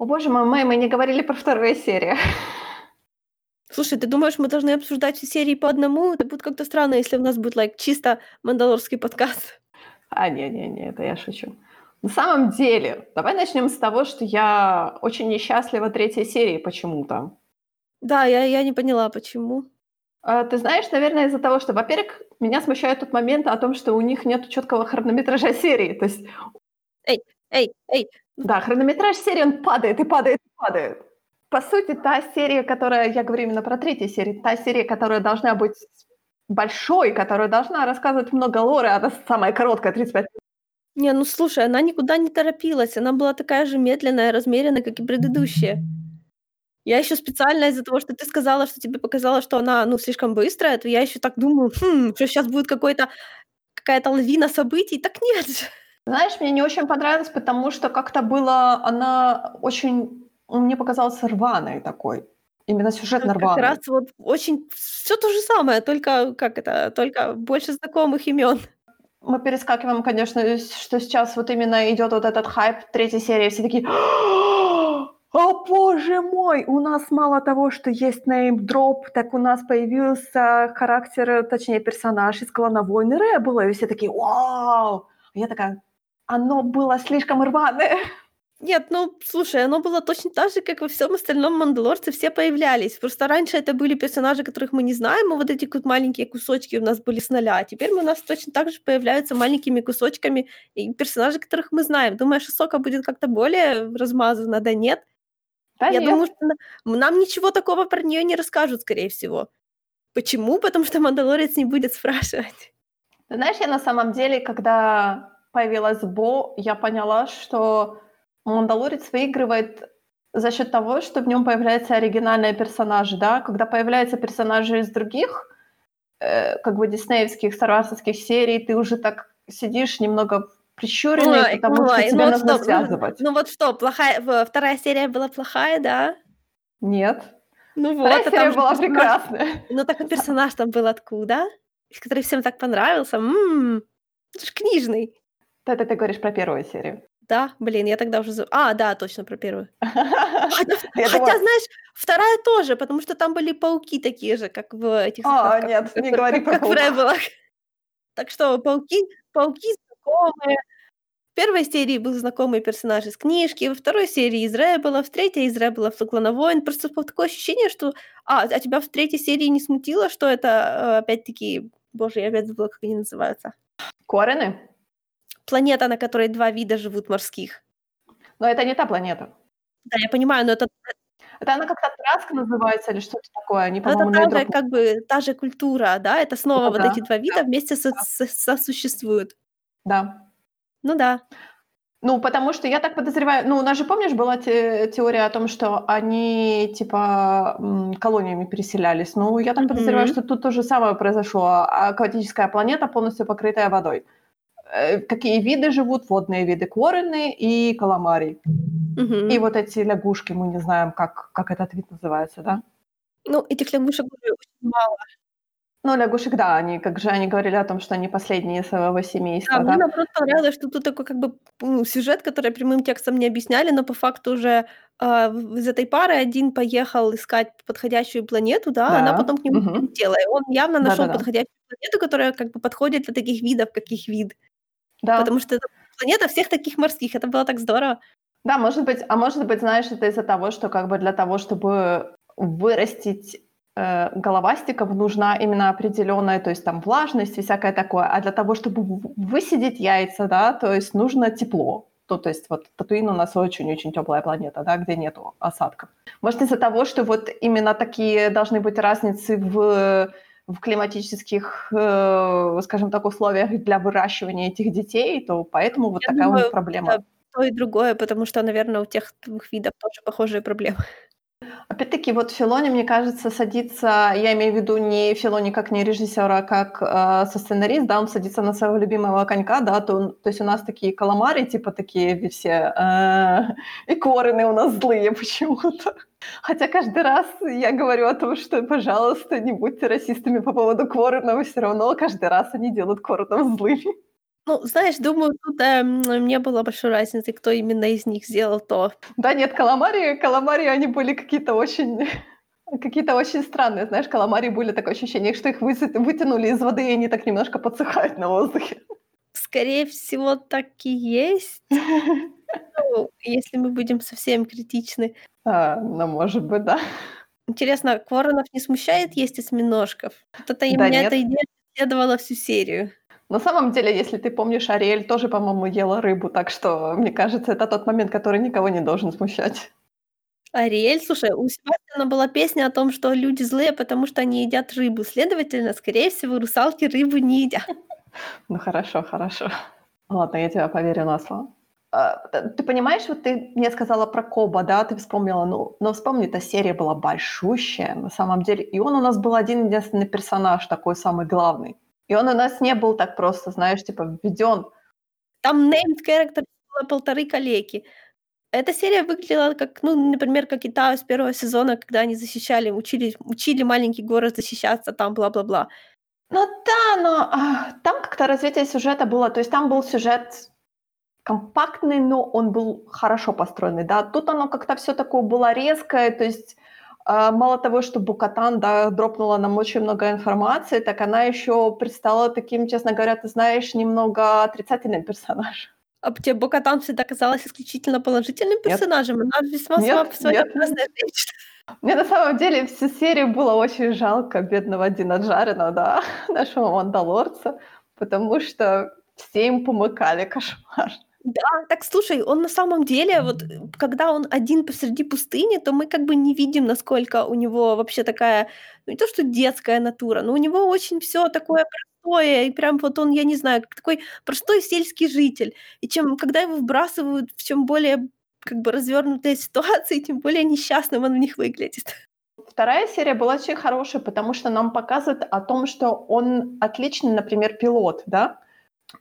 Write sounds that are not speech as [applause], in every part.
О боже мой, Мэй, мы не говорили про вторую серию. Слушай, ты думаешь, мы должны обсуждать все серии по одному? Это будет как-то странно, если у нас будет like, чисто мандалорский подкаст. А, не-не-не, это я шучу. На самом деле, давай начнем с того, что я очень несчастлива третьей серии почему-то. Да, я, я не поняла, почему. А, ты знаешь, наверное, из-за того, что, во-первых, меня смущает тот момент о том, что у них нет четкого хронометража серии. То есть... Эй, эй, эй. Да, хронометраж серии, он падает и падает и падает. По сути, та серия, которая, я говорю именно про третью серию, та серия, которая должна быть большой, которая должна рассказывать много лоры, она самая короткая, 35 минут. Не, ну слушай, она никуда не торопилась, она была такая же медленная, размеренная, как и предыдущая. Я еще специально из-за того, что ты сказала, что тебе показалось, что она, ну, слишком быстрая, то я еще так думаю, хм, что сейчас будет какой-то какая-то лавина событий. Так нет же. Знаешь, мне не очень понравилось, потому что как-то было, она очень, мне показалась рваной такой. Именно сюжет Как рваный. раз вот очень все то же самое, только как это, только больше знакомых имен. Мы перескакиваем, конечно, что сейчас вот именно идет вот этот хайп третьей серии, все такие о боже мой, у нас мало того, что есть неймдроп, так у нас появился характер, точнее персонаж из «Клана войны» Рэббла, и все такие «Вау!» А я такая «Оно было слишком рваное». Нет, ну, слушай, оно было точно так же, как во всем остальном «Мандалорце» все появлялись. Просто раньше это были персонажи, которых мы не знаем, и вот эти вот маленькие кусочки у нас были с нуля. А теперь у нас точно так же появляются маленькими кусочками и персонажи, которых мы знаем. Думаешь, Сока будет как-то более размазана? Да нет. Да Я нет. думаю, что на- нам ничего такого про нее не расскажут, скорее всего. Почему? Потому что Мандалорец не будет спрашивать. Ты знаешь, я на самом деле, когда появилась Бо, я поняла, что Мандалорец выигрывает за счет того, что в нем появляются оригинальные персонажи, да, когда появляются персонажи из других, э, как бы диснеевских, старварсовских серий, ты уже так сидишь немного прищуренный, Ой, потому что ой, ну вот нужно что, связывать. Ну вот что, плохая, вторая серия была плохая, да? Нет. Ну вот, Вторая а там серия же была персонаж- прекрасная. Ну так персонаж там был откуда? Который всем так понравился. М, Это ж книжный. Это ты говоришь про первую серию. Да, блин, я тогда уже... А, да, точно, про первую. [laughs] Хотя, [laughs] знаешь, вторая тоже, потому что там были пауки такие же, как в этих... А, нет, не говори про как в. Ребелах. [laughs] Так что пауки, пауки знакомые. В первой серии был знакомый персонаж из книжки, во второй серии из Ребела, в третьей из Ребела в Клана Войн. Просто такое ощущение, что... А, а тебя в третьей серии не смутило, что это э, опять-таки... Боже, я опять забыла, как они называются. Корены? Планета, на которой два вида живут морских. Но это не та планета. Да, я понимаю, но это, Это она как-то Траска называется или что-то такое. Они, но это та же, как бы та же культура, да? Это снова Ну вот да, эти два вида вместе со- со- сосуществуют. Да. Ну да. Ну, потому что я так подозреваю... Ну, у нас же, помнишь, была те- теория о том, что они, типа, колониями переселялись. Ну, я так подозреваю, Мгм. что тут то же самое произошло. А Акватическая планета полностью покрытая водой. Э, Какие виды живут? Водные виды. Корены и каламари. Мгм. И вот эти лягушки, мы не знаем, как, как этот вид называется, да? Ну, этих лягушек уже очень мало. Ну, лягушек, да, они, как же они говорили о том, что они последние своего Да, семейства, мне да? наоборот понравилось, что тут такой как бы ну, сюжет, который прямым текстом не объясняли, но по факту уже в- из этой пары один поехал искать подходящую планету, да, она Да, потом к нему прилетела, и он явно нашел Да-да-да. подходящую планету, которая как бы подходит для таких видов, каких вид. Да. Потому что это планета всех таких морских. Это было так здорово. Да, может быть, а может быть, знаешь, это из-за того, что как бы для того, чтобы вырастить э, головастиков, нужна именно определенная, то есть там влажность и всякое такое, а для того, чтобы высидеть яйца, да, то есть нужно тепло. То, то есть вот Татуин у нас очень-очень теплая планета, да, где нету осадков. Может из-за того, что вот именно такие должны быть разницы в в климатических, э, скажем так, условиях для выращивания этих детей, то поэтому вот Я такая у думаю, них проблема. да, то и другое, потому что, наверное, у тех двух видов тоже похожие проблемы. Опять-таки, вот Филони, мне кажется, садится, я имею в виду не Филони как не режиссера, а как э, со сценарист, да, он садится на своего любимого конька, да, то, то есть у нас такие каламары, типа такие все, э, и корены у нас злые почему-то. Хотя каждый раз я говорю о том, что, пожалуйста, не будьте расистами по поводу коренов, все равно каждый раз они делают коренов злыми. Ну, знаешь, думаю, тут, эм, не было большой разницы, кто именно из них сделал то. Да нет, каламари каламари, они были какие-то очень [laughs] какие-то очень странные. Знаешь, каламари были такое ощущение, что их вытянули из воды, и они так немножко подсыхают на воздухе. [laughs] Скорее всего, так и есть. Ну, если мы будем совсем критичны. А, ну, может быть, да. Интересно, Воронов не смущает есть осьминожков? Вот это Да меня нет. эта идея преследовала всю серию. На самом деле, если ты помнишь, Ариэль тоже, по-моему, ела рыбу, так что, мне кажется, это тот момент, который никого не должен смущать. Ариэль, слушай, у Себастьяна была песня о том, что люди злые, потому что они едят рыбу. Следовательно, скорее всего, русалки рыбу не едят. [laughs] Ну хорошо, хорошо. Ладно, я тебе поверю на слово. А, т ты понимаешь, вот ты мне сказала про Коба, да, ты вспомнила, ну, но вспомни, эта серия была большущая на самом деле, и он у нас был один-единственный персонаж, такой самый главный. И он у нас не был так просто, знаешь, типа введён. Там named character было полторы калеки. Эта серия выглядела как, ну, например, как и та из первого сезона, когда они защищали, учили учили маленький город защищаться, там бла-бла-бла. Ну да, но, а, там как-то развитие сюжета было, то есть там был сюжет компактный, но он был хорошо построенный, да. Тут оно как-то всё такое было резкое, то есть, мало того, что Бо-Катан, да, дропнула нам очень много информации, так она ещё предстала таким, честно говоря, ты знаешь, немного отрицательным персонажем. А тебе Бо-Катан всегда казалась исключительно положительным Нет. персонажем? Она весьма Нет, сама нет. своеобразная женщина. Мне на самом деле всю серию было очень жалко бедного Дина Джарена, да, [laughs] нашего мандалорца, потому что все им помыкали кошмарно. Да, так слушай, он на самом деле, вот, когда он один посреди пустыни, то мы как бы не видим, насколько у него вообще такая, ну, не то что детская натура, но у него очень всё такое простое, и прям вот он, я не знаю, как такой простой сельский житель. И чем когда его вбрасывают в чем более как бы развёрнутые [laughs] ситуации, тем более несчастным он в них выглядит. Вторая серия была очень хорошей, потому что нам показывают о том, что он отличный, например, пилот, да.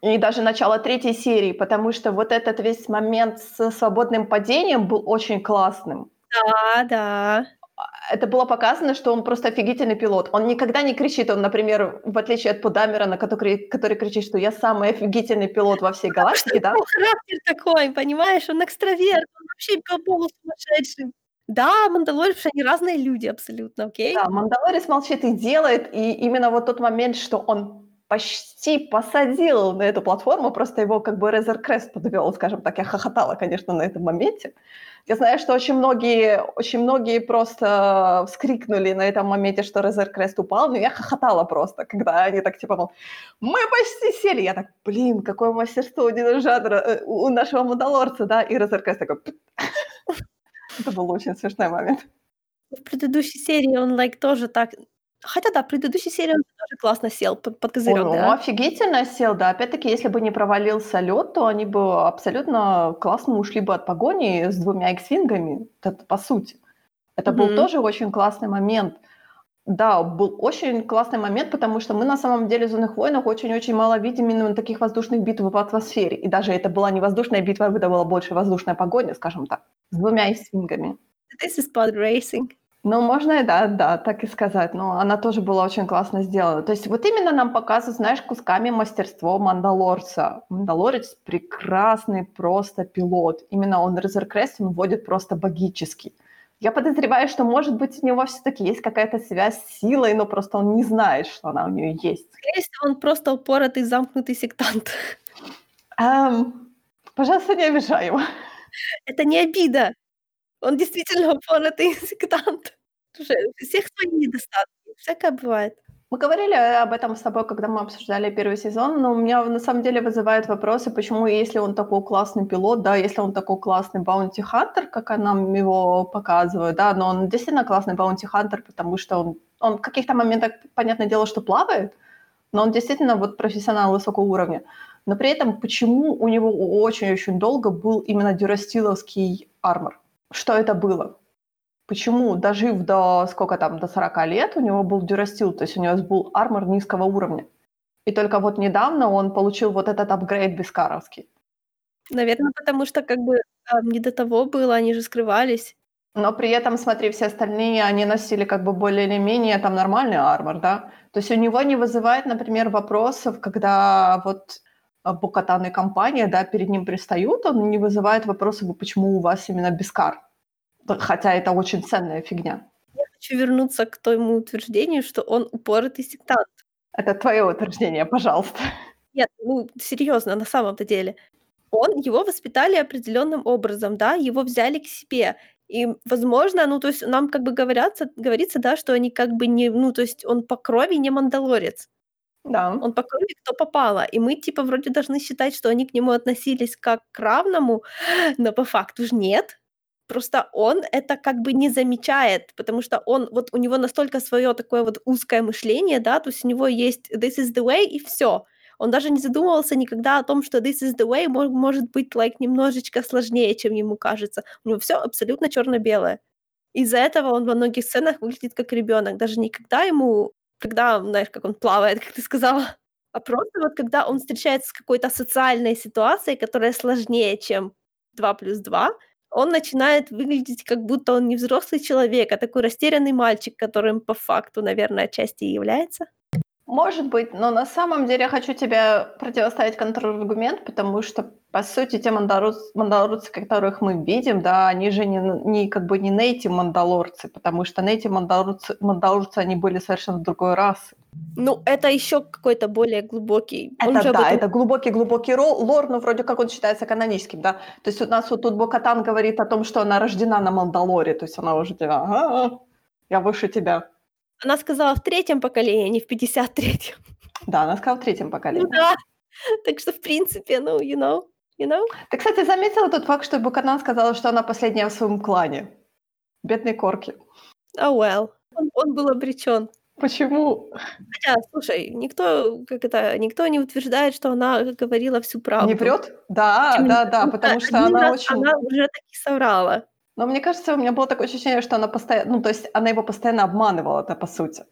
И даже начало третьей серии, потому что вот этот весь момент со свободным падением был очень классным. Да, да. Это было показано, что он просто офигительный пилот. Он никогда не кричит, он, например, в отличие от По Даммерона, который который кричит, что я самый офигительный пилот во всей галактике, да. Характер такой, понимаешь, он экстраверт, он вообще полусумасшедший. Да, мандалорцы, они разные люди абсолютно, окей? Да, мандалорец молчит и делает, и именно вот тот момент, что он почти посадил на эту платформу, просто его как бы Резер Крест подвёл, скажем так. Я хохотала, конечно, на этом моменте. Я знаю, что очень многие очень многие просто вскрикнули на этом моменте, что Резер Крест упал, но я хохотала просто, когда они так типа, мол: "Мы почти сели". Я так: "Блин, какое мастерство у Дина Джадера, э, у нашего мандалорца", да, и Резер Крест такой: Это был очень смешной момент. В предыдущей серии он, like, тоже так хотя да, предыдущей серии он тоже классно сел под под Ой, козырёк, он да. офигительно сел, да. Опять-таки, если бы не провалился лёд, то они бы абсолютно классно ушли бы от погони с 2 икс-вингами, это по сути. Это был Мгм. тоже очень классный момент. Да, был очень классный момент, потому что мы на самом деле в "Звездных войнах" очень-очень мало видим именно таких воздушных битв в атмосфере. И даже это была не воздушная битва, это была больше воздушная погоня, скажем так, с 2 икс-вингами. This is pod racing. Ну, можно и да, да, так и сказать. Но она тоже была очень классно сделана. То есть вот именно нам показывают, знаешь, кусками мастерство Мандалорца. Мандалорец прекрасный просто пилот. Именно он Резер Крест, он водит просто богически. Я подозреваю, что, может быть, у него всё-таки есть какая-то связь с силой, но просто он не знает, что она у неё есть. Скорее всего, он просто упоротый, замкнутый сектант. Эм, пожалуйста, не обижай его. Это не обида. Он действительно [laughs] упоротый сектант. Слушай, у всех свои недостатки, всякое бывает. Мы говорили, э, об этом с тобой, когда мы обсуждали 1 сезон, но у меня на самом деле вызывает вопросы, почему, если он такой классный пилот, да, если он такой классный bounty hunter, как, нам его показывают, да, но он действительно классный bounty hunter, потому что он он в каких-то моментах, понятное дело, что плавает, но он действительно вот профессионал высокого уровня. Но при этом почему у него очень-очень долго был именно дюрастиловский армор? Что это было? Почему, дожив до сколько там, до 40 лет, у него был дюрастил, то есть у него был армор низкого уровня? И только вот недавно он получил вот этот апгрейд бескаровский. Наверно, потому что как бы, а, не до того было, они же скрывались. Но при этом, смотри, все остальные, они носили как бы более или менее там нормальный армор, да. То есть у него не вызывает, например, вопросов, когда вот а, Бокатан и компания, да, перед ним пристают, он не вызывает вопросы, почему у вас именно Бескар. Хотя это очень ценная фигня. Я хочу вернуться к тому утверждению, что он упоротый сектант. Это твое утверждение, пожалуйста. Нет, ну, серьезно, на самом-то деле. Он, его воспитали определенным образом, да, его взяли к себе. И, возможно, ну, то есть нам как бы говорятся, говорится, да, что они как бы не, ну, то есть он по крови не мандалорец. Да. Он по крови кто попало. И мы, типа, вроде должны считать, что они к нему относились как к равному, [gasps] но по факту же нет. Просто он это как бы не замечает, потому что он, вот у него настолько свое такое вот узкое мышление, да, то есть у него есть this is the way и все. Он даже не задумывался никогда о том, что this is the way может быть like немножечко сложнее, чем ему кажется. У него все абсолютно черно-белое. Из-за этого он во многих сценах выглядит как ребенок. Даже никогда ему, когда, знаешь, как он плавает, [laughs] как ты сказала, а просто вот когда он встречается с какой-то социальной ситуацией, которая сложнее, чем 2 плюс 2, он начинает выглядеть, как будто он не взрослый человек, а такой растерянный мальчик, которым по факту, наверное, отчасти и является. Может быть, но на самом деле я хочу тебе противоставить контраргумент, потому что, по сути, те мандалорцы, мандалорцы которых мы видим, да, они же не, не как бы не нейтив мандалорцы, потому что нейтив мандалорцы, мандалорцы, они были совершенно другой расы. Ну, это еще какой-то более глубокий. Это да, этом... это глубокий-глубокий лор, но вроде как он считается каноническим, да. То есть у нас вот тут Бокатан говорит о том, что она рождена на Мандалоре, то есть она уже тебя, я выше тебя. Она сказала в третьем поколении, а не в 53-м. Да, она сказала в третьем поколении. Ну да. Так что, в принципе, ну, you know, you know. Ты, кстати, заметила тот факт, что Буканан сказала, что она последняя в своем клане. Бедный Корки. Oh well. Он, он был обречен. Почему? Хотя, слушай, никто, как это, никто не утверждает, что она говорила всю правду. Не врет? Да, Чем да, да, потому что она очень... Она уже таки соврала. Но мне кажется, у меня было такое ощущение, что она постоянно, ну, то есть она его постоянно обманывала, это по сути.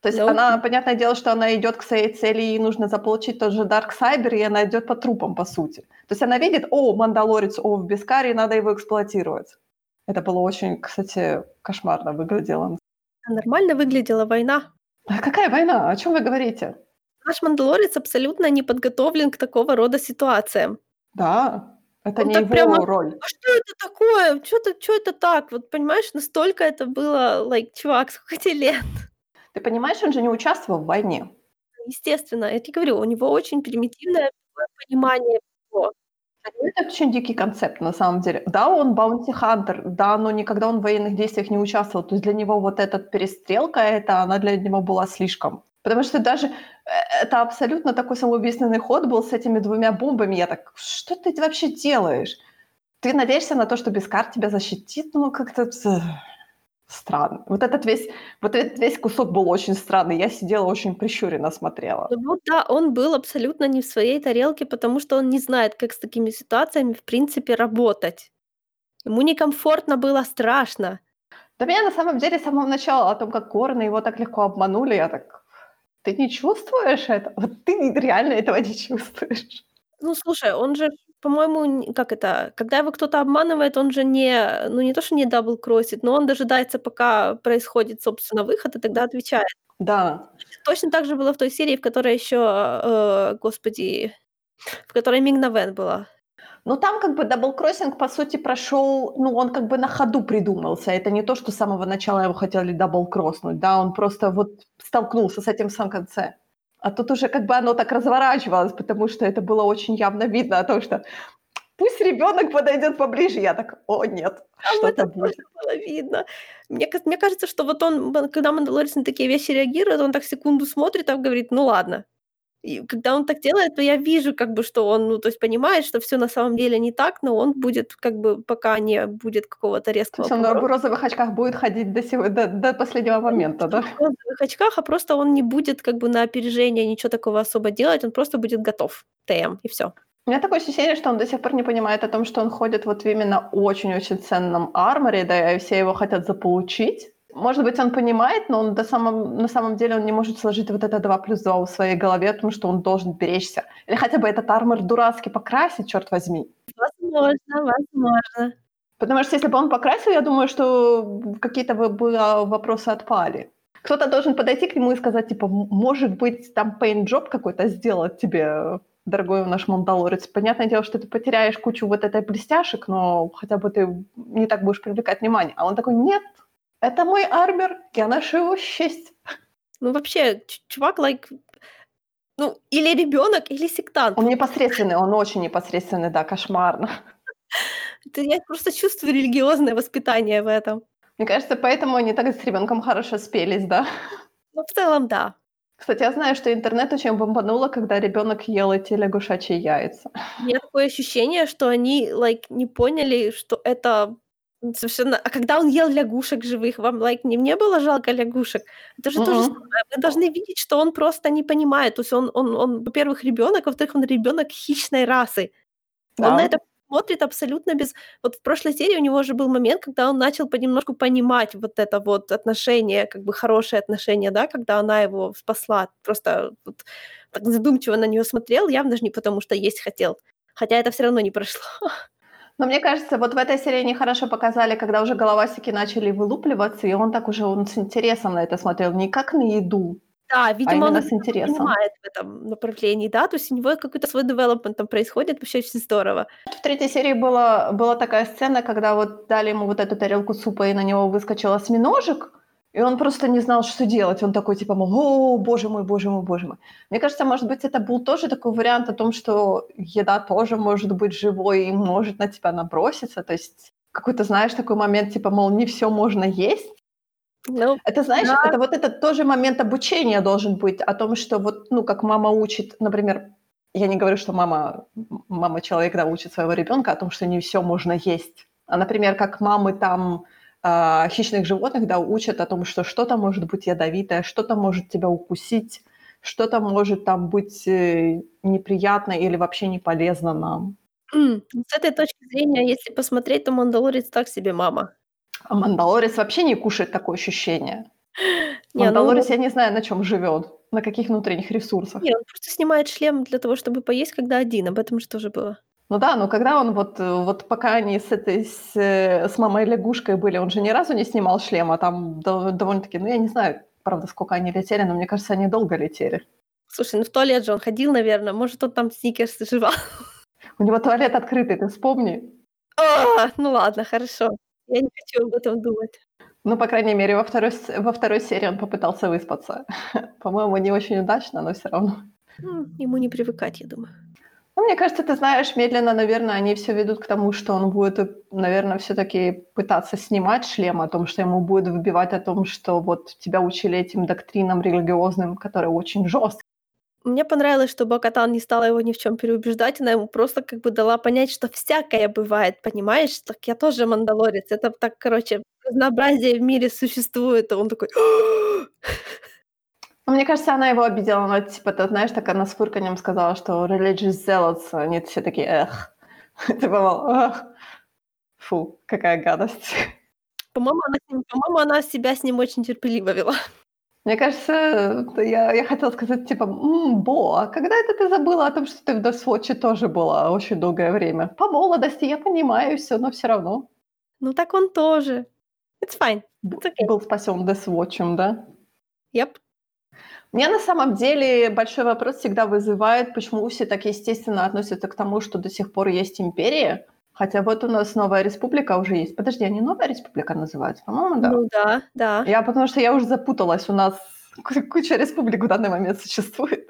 То есть ну, она, понятное дело, что она идет к своей цели, ей нужно заполучить тот же Dark Cyber, и она идет по трупам, по сути. То есть она видит, о, Мандалорец, о, в Бескаре, надо его эксплуатировать. Это было очень, кстати, кошмарно выглядело. Нормально выглядела война. А какая война? О чем вы говорите? Наш Мандалорец абсолютно не подготовлен к такого рода ситуациям. Да, это Он не его прямо, роль. А что это такое? Что это так? Вот понимаешь, настолько это было, like, чувак, [laughs] сколько тебе лет? Ты понимаешь, он же не участвовал в войне. Естественно, я тебе говорю, у него очень примитивное понимание всего. Это очень дикий концепт, на самом деле. Да, он баунти хантер, да, но никогда он в военных действиях не участвовал. То есть для него вот эта перестрелка, это она для него была слишком. Потому что даже э, это абсолютно такой самоубийственный ход был с этими двумя бомбами. Я так, что ты вообще делаешь? Ты надеешься на то, что Бескар тебя защитит? Ну, как-то странно. Вот этот весь, вот этот весь кусок был очень странный. Я сидела очень прищуренно смотрела. Ну да, он был абсолютно не в своей тарелке, потому что он не знает, как с такими ситуациями в принципе работать. Ему некомфортно было, страшно. Да меня на самом деле с самого начала о том, как Корна его так легко обманули, я так, ты не чувствуешь это? Вот ты реально этого не чувствуешь. Ну, слушай, он же, по-моему, как это, когда его кто-то обманывает, он же не, ну не то, что не double-cross ит, но он дожидается, пока происходит, собственно, выход, и тогда отвечает. Да. Точно так же было в той серии, в которой еще, э, господи, в которой Мин-На Вен была. Ну, там как бы double-crossing, по сути, прошел, ну, он как бы на ходу придумался. Это не то, что с самого начала его хотели double-cross нуть, да, он просто вот столкнулся с этим в самом конце. А тут уже как бы оно так разворачивалось, потому что это было очень явно видно, о том, что пусть ребенок подойдет поближе. Я так, о, нет, что-то это будет. было видно. Мне, мне кажется, что вот он, когда Мандалорец на такие вещи реагирует, он так секунду смотрит, а говорит, ну ладно, и когда он так делает, то я вижу, как бы, что он, ну, то есть понимает, что все на самом деле не так, но он будет, как бы, пока не будет какого-то резкого. То есть он в розовых очках будет ходить до, сего, до, до последнего момента, да? В розовых очках, а просто он не будет, как бы, на опережение ничего такого особо делать, он просто будет готов. ТМ, и все. У меня такое ощущение, что он до сих пор не понимает о том, что он ходит вот в именно очень-очень ценном арморе, да, и все его хотят заполучить может быть, он понимает, но он до самом, на самом деле он не может сложить вот это 2 плюс 2 в своей голове, потому что он должен беречься. Или хотя бы этот армор дурацкий покрасить, черт возьми. Возможно, возможно. Потому что если бы он покрасил, я думаю, что какие-то бы вопросы отпали. Кто-то должен подойти к нему и сказать, типа, может быть, там job какой-то сделать тебе дорогой наш Мандалорец. Понятное дело, что ты потеряешь кучу вот этой блестяшек, но хотя бы ты не так будешь привлекать внимание. А он такой, нет, это мой армер, я ношу его с честь. Ну, вообще, чувак, like, ну, или ребенок, или сектант. Он непосредственный, он очень непосредственный, да, кошмарно. Это я просто чувствую религиозное воспитание в этом. Мне кажется, поэтому они так с ребенком хорошо спелись, да? Ну, в целом, да. Кстати, я знаю, что интернет очень бомбануло, когда ребенок ел эти лягушачьи яйца. У меня такое ощущение, что они like, не поняли, что это совершенно... А когда он ел лягушек живых, вам like, не мне было жалко лягушек? Это же mm-hmm. то же самое. Вы должны видеть, что он просто не понимает. То есть он, он, он во-первых, ребенок, во-вторых, он ребенок хищной расы. Да. Он на это смотрит абсолютно без... Вот в прошлой серии у него же был момент, когда он начал понемножку понимать вот это вот отношение, как бы хорошее отношение, да, когда она его спасла. Просто вот так задумчиво на нее смотрел, явно же не потому, что есть хотел. Хотя это все равно не прошло. [laughs] Но мне кажется, вот в этой серии они хорошо показали, когда уже головастики начали вылупливаться, и он так уже он с интересом на это смотрел, не как на еду, да, видимо, а он с интересом. понимает в этом направлении, да, то есть у него какой-то свой development там происходит, вообще очень здорово. В третьей серии была, была такая сцена, когда вот дали ему вот эту тарелку супа, и на него выскочил осьминожек, и он просто не знал, что делать. Он такой, типа, мол, о, боже мой, боже мой, боже мой. Мне кажется, может быть, это был тоже такой вариант о том, что еда тоже может быть живой и может на тебя наброситься. То есть какой-то, знаешь, такой момент, типа, мол, не все можно есть, ну, это, знаешь, да. это вот этот тоже момент обучения должен быть о том, что вот, ну, как мама учит, например, я не говорю, что мама, мама человека да, учит своего ребенка о том, что не все можно есть. А, например, как мамы там э, хищных животных, да, учат о том, что что-то может быть ядовитое, что-то может тебя укусить, что-то может там быть э, неприятно или вообще не полезно нам. Mm. С этой точки зрения, если посмотреть, то Мандалорец так себе мама. А Мандалорец вообще не кушает такое ощущение. [gasps] Не, Мандалорец, ну... я не знаю, на чем живет, на каких внутренних ресурсах. Не, он просто снимает шлем для того, чтобы поесть, когда один. Об этом же тоже было. Ну да, но когда он вот, вот пока они с этой, с, с мамой лягушкой были, он же ни разу не снимал шлем, а там довольно-таки, ну я не знаю, правда, сколько они летели, но мне кажется, они долго летели. Слушай, ну в туалет же он ходил, наверное, может, он там сникерс жевал. У него туалет открытый, ты вспомни. А, ну ладно, хорошо. Я не хочу об этом думать. Ну, по крайней мере, во второй, во второй серии он попытался выспаться. [laughs] По-моему, не очень удачно, но все равно. Ему не привыкать, я думаю. Ну, мне кажется, ты знаешь, медленно, наверное, они все ведут к тому, что он будет, наверное, все-таки пытаться снимать шлем о том, что ему будет выбивать о том, что вот тебя учили этим доктринам религиозным, которые очень жесткие. Мне понравилось, что Бакатан не стала его ни в чем переубеждать, она ему просто как бы дала понять, что всякое бывает, понимаешь? Так я тоже мандалорец. Это так, короче, разнообразие в мире существует. А он такой... [laughs] Ну, мне кажется, она его обидела. Она, типа, ты знаешь, так она с фырканьем сказала, что religious zealots, они все такие, эх. [laughs] Типа, эх. Фу, какая гадость. По-моему, она, по-моему, она себя с ним очень терпеливо вела. Мне кажется, я, я хотела сказать, типа, м-м, Бо, а когда это ты забыла о том, что ты в Досвотче тоже была очень долгое время? По молодости, я понимаю все, но все равно. Ну так он тоже. It's fine. It's okay. Был спасен Десвотчем, да? Yep. Мне на самом деле большой вопрос всегда вызывает, почему все так естественно относятся к тому, что до сих пор есть империя, Хотя вот у нас новая республика уже есть. Подожди, они новая республика называются? По-моему, да. Ну да, да. Я потому что я уже запуталась. У нас куча республик в данный момент существует.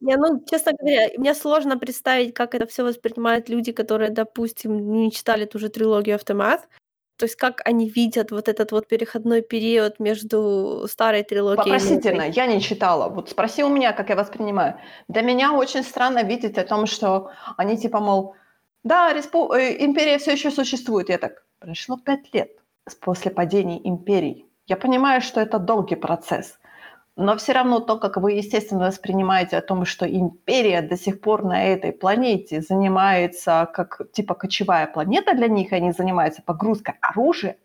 Не, ну, честно говоря, мне сложно представить, как это все воспринимают люди, которые, допустим, не читали ту же трилогию «Автомат». То есть как они видят вот этот вот переходной период между старой трилогией Вопросительно, я не читала. Вот спроси у меня, как я воспринимаю. Для меня очень странно видеть о том, что они типа, мол, да, респу... Э, империя все еще существует. Я так, прошло пять лет после падения империи. Я понимаю, что это долгий процесс, но все равно то, как вы, естественно, воспринимаете о том, что империя до сих пор на этой планете занимается как типа кочевая планета для них, они занимаются погрузкой оружия,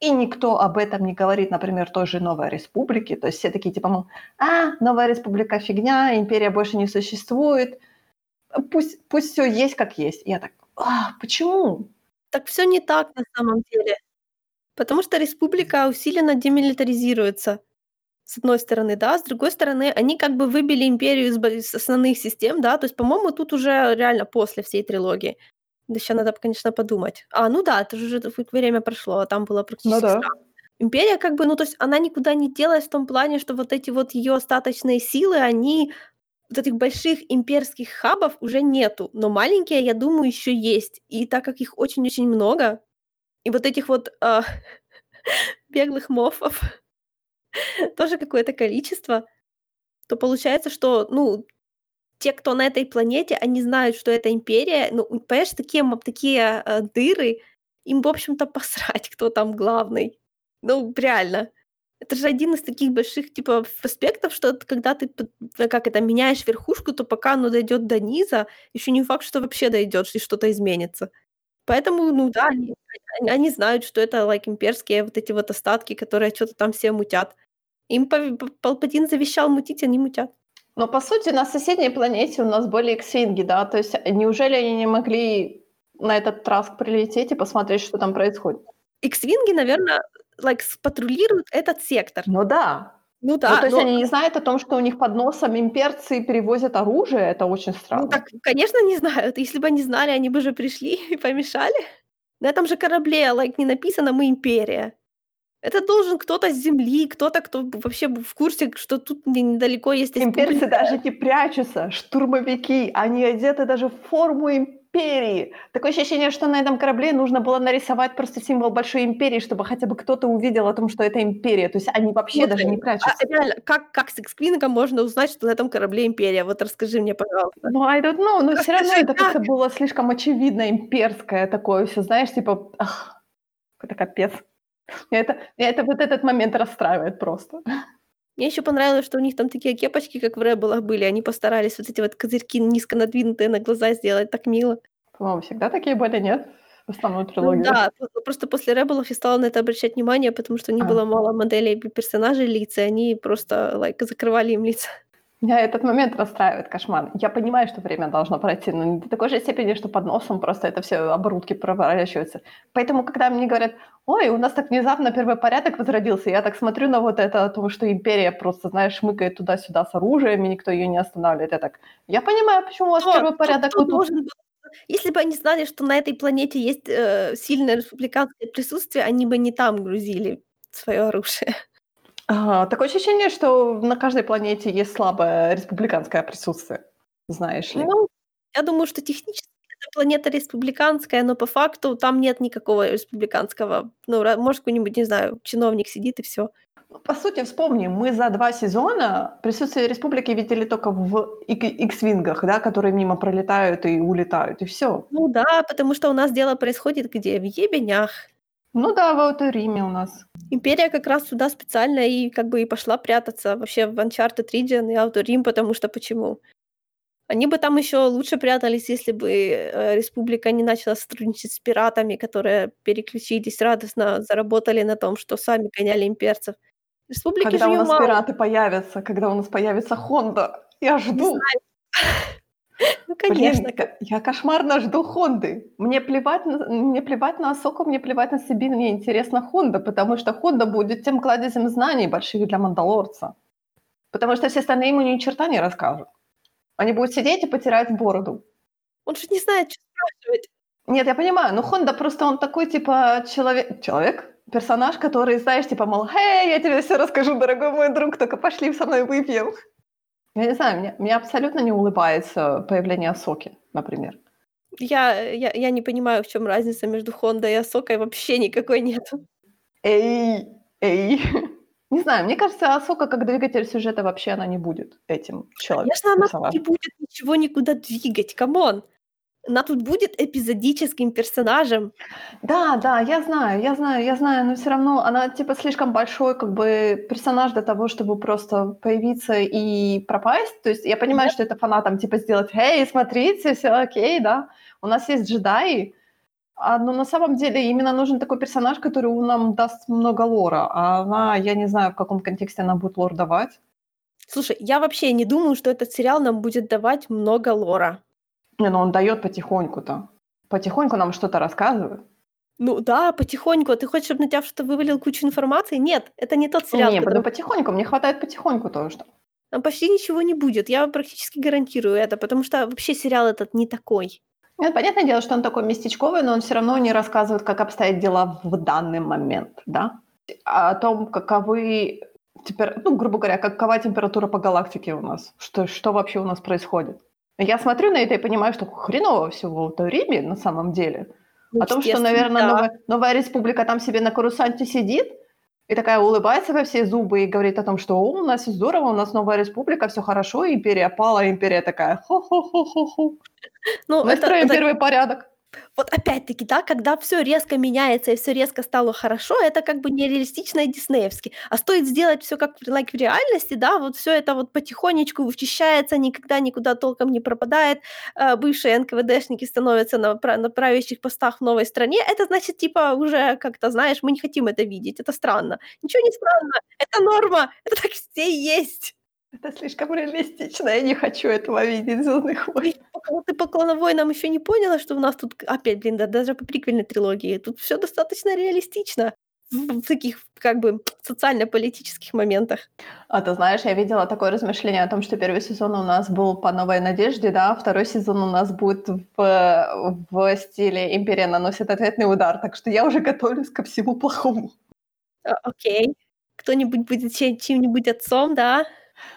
и никто об этом не говорит, например, той же Новой Республики. То есть все такие типа, мол, а, Новая Республика фигня, империя больше не существует – пусть, пусть все есть как есть. Я так, а, почему? Так все не так на самом деле. Потому что республика усиленно демилитаризируется. С одной стороны, да, с другой стороны, они как бы выбили империю из, из основных систем, да, то есть, по-моему, тут уже реально после всей трилогии. Да еще надо, конечно, подумать. А, ну да, это же уже время прошло, а там было Ну практически да. сразу. Империя как бы, ну то есть она никуда не делась в том плане, что вот эти вот ее остаточные силы, они вот этих больших имперских хабов уже нету, но маленькие, я думаю, еще есть. И так как их очень-очень много, и вот этих вот а, [laughs] беглых мофов [laughs] тоже какое-то количество, то получается, что, ну, те, кто на этой планете, они знают, что это империя. Ну, понимаешь, такие, такие э, дыры, им, в общем-то, [laughs] посрать, кто там главный. Ну, реально. Это же один из таких больших, типа, аспектов, что когда ты, э, как это, меняешь верхушку, то пока оно дойдет до низа, еще не факт, что вообще дойдет, и что-то изменится. Поэтому, ну да, они, они знают, что это, like, имперские вот эти вот остатки, которые что-то там все мутят. Им Палпатин завещал мутить, они мутят. Но, по сути, на соседней планете у нас были иксвинги, да? То есть неужели они не могли на этот траск прилететь и посмотреть, что там происходит? Иксвинги, наверное, like, патрулируют этот сектор. Ну да. Ну да. Ну, то есть но... они не знают о том, что у них под носом имперцы перевозят оружие? Это очень странно. Ну так, конечно, не знают. Если бы они знали, они бы же пришли [laughs] и помешали. На этом же корабле, like, не написано «Мы империя». Это должен кто-то с земли, кто-то, кто вообще в курсе, что тут недалеко есть Имперцы даже не прячутся, штурмовики, они одеты даже в форму империи. Такое ощущение, что на этом корабле нужно было нарисовать просто символ большой империи, чтобы хотя бы кто-то увидел о том, что это империя. То есть они вообще вот, даже не прячутся. А, реально, как, как с X-Queen можно узнать, что на этом корабле империя? Вот расскажи мне, пожалуйста. Ну, I don't know, но все равно это как-то было слишком очевидно имперское такое все, знаешь, типа, ах, это капец. Это, это вот этот момент расстраивает просто. Мне еще понравилось, что у них там такие кепочки, как в Ребелах были. Они постарались вот эти вот козырьки низко надвинутые на глаза сделать так мило. По-моему, всегда такие были, нет? В основной трилогии. Ну, да, просто после Ребелов я стала на это обращать внимание, потому что у них а. было мало моделей персонажей лица, и они просто like, закрывали им лица. Меня этот момент расстраивает, кошмар. Я понимаю, что время должно пройти, но не до такой же степени, что под носом просто это все оборудки проворачиваются. Поэтому, когда мне говорят, ой, у нас так внезапно первый порядок возродился, я так смотрю на вот это, то, что империя просто, знаешь, шмыкает туда-сюда с оружием, и никто ее не останавливает. Я так, я понимаю, почему у вас кто, первый порядок... Кто должен был если бы они знали, что на этой планете есть э, сильное республиканское присутствие, они бы не там грузили свое оружие. Такое ощущение, что на каждой планете есть слабое республиканское присутствие, знаешь ли. Ну, я думаю, что технически эта планета республиканская, но по факту там нет никакого республиканского. Ну, может, какой-нибудь, не знаю, чиновник сидит и все. Ну, по сути, вспомни, мы за два сезона присутствие республики видели только в X-вингах, да, которые мимо пролетают и улетают, и все. Ну да, потому что у нас дело происходит где? В ебенях. Ну да, в Аутериме у нас. Империя как раз сюда специально и как бы и пошла прятаться вообще в Uncharted Region и Ауторим, потому что почему? Они бы там еще лучше прятались, если бы э, республика не начала сотрудничать с пиратами, которые переключились радостно, заработали на том, что сами гоняли имперцев. Республики когда у нас мало. пираты появятся, когда у нас появится Хонда, я жду. [laughs] Ну, конечно. Блин, я кошмарно жду Хонды. Мне плевать, на, мне плевать на Асоку, мне плевать на Сабин, мне интересна Хонда, потому что Хонда будет тем кладезем знаний больших для Мандалорца. Потому что все остальные ему ни черта не расскажут. Они будут сидеть и потирать бороду. Он же не знает, что спрашивать. Нет, я понимаю, но Хонда просто он такой, типа, человек... Человек? Персонаж, который, знаешь, типа, мол, «Эй, я тебе все расскажу, дорогой мой друг, только пошли со мной выпьем». Я не знаю, мне, мне абсолютно не улыбается появление Соки, например. Я, я, я не понимаю, в чем разница между Хондой и Асокой, вообще никакой нет. Эй, эй. [laughs] Не знаю, мне кажется, Асока как двигатель сюжета вообще она не будет этим человеком. Конечно, она не будет ничего никуда двигать, come on она тут будет эпизодическим персонажем. Да, да, я знаю, я знаю, я знаю, но все равно она типа слишком большой как бы персонаж для того, чтобы просто появиться и пропасть. То есть я понимаю, да. что это фанатам типа сделать, эй, смотрите, все окей, да, у нас есть джедаи, а, но на самом деле именно нужен такой персонаж, который нам даст много лора, а она, я не знаю, в каком контексте она будет лор давать. Слушай, я вообще не думаю, что этот сериал нам будет давать много лора. Не, ну он дает потихоньку-то. Потихоньку нам что-то рассказывает. Ну да, потихоньку. А ты хочешь, чтобы на тебя что-то вывалил кучу информации? Нет, это не тот сериал, Не, который... ну потихоньку, мне хватает потихоньку тоже. Там почти ничего не будет. Я практически гарантирую это, потому что вообще сериал этот не такой. Нет, понятное дело, что он такой местечковый, но он все равно не рассказывает, как обстоят дела в данный момент, да? О том, каковы, теперь, ну, грубо говоря, какова температура по галактике у нас, что, что вообще у нас происходит. Я смотрю на это и понимаю, что хреново всего в Риме на самом деле. Ну, О том, что, наверное, да. новая, новая республика там себе на карусанте сидит, и такая улыбается во все зубы и говорит о том, что О, у нас все здорово, у нас новая республика, все хорошо, империя пала, империя такая хо-хо-хо-хо-хо. Ну, Мы это- строим это- первый порядок. Вот опять-таки, да, когда все резко меняется и все резко стало хорошо, это как бы нереалистично и диснеевски. А стоит сделать все как like, в реальности, да, вот все это вот потихонечку вычищается, никогда никуда толком не пропадает, э, бывшие НКВДшники становятся на, на правящих постах в новой стране, это значит, типа, уже как-то, знаешь, мы не хотим это видеть, это странно. Ничего не странно, это норма, [laughs] это так все есть. Это слишком реалистично, я не хочу этого видеть, «Звездных войн». Ты по «Клону войнам» еще не поняла, что у нас тут опять, блин, да, даже по приквельной трилогии, тут все достаточно реалистично в таких, как бы, социально-политических моментах. А ты знаешь, я видела такое размышление о том, что первый сезон у нас был по новой надежде, да, а второй сезон у нас будет в, в стиле «Империя наносит ответный удар», так что я уже готовлюсь ко всему плохому. Окей. Кто-нибудь будет чьим-нибудь отцом, да?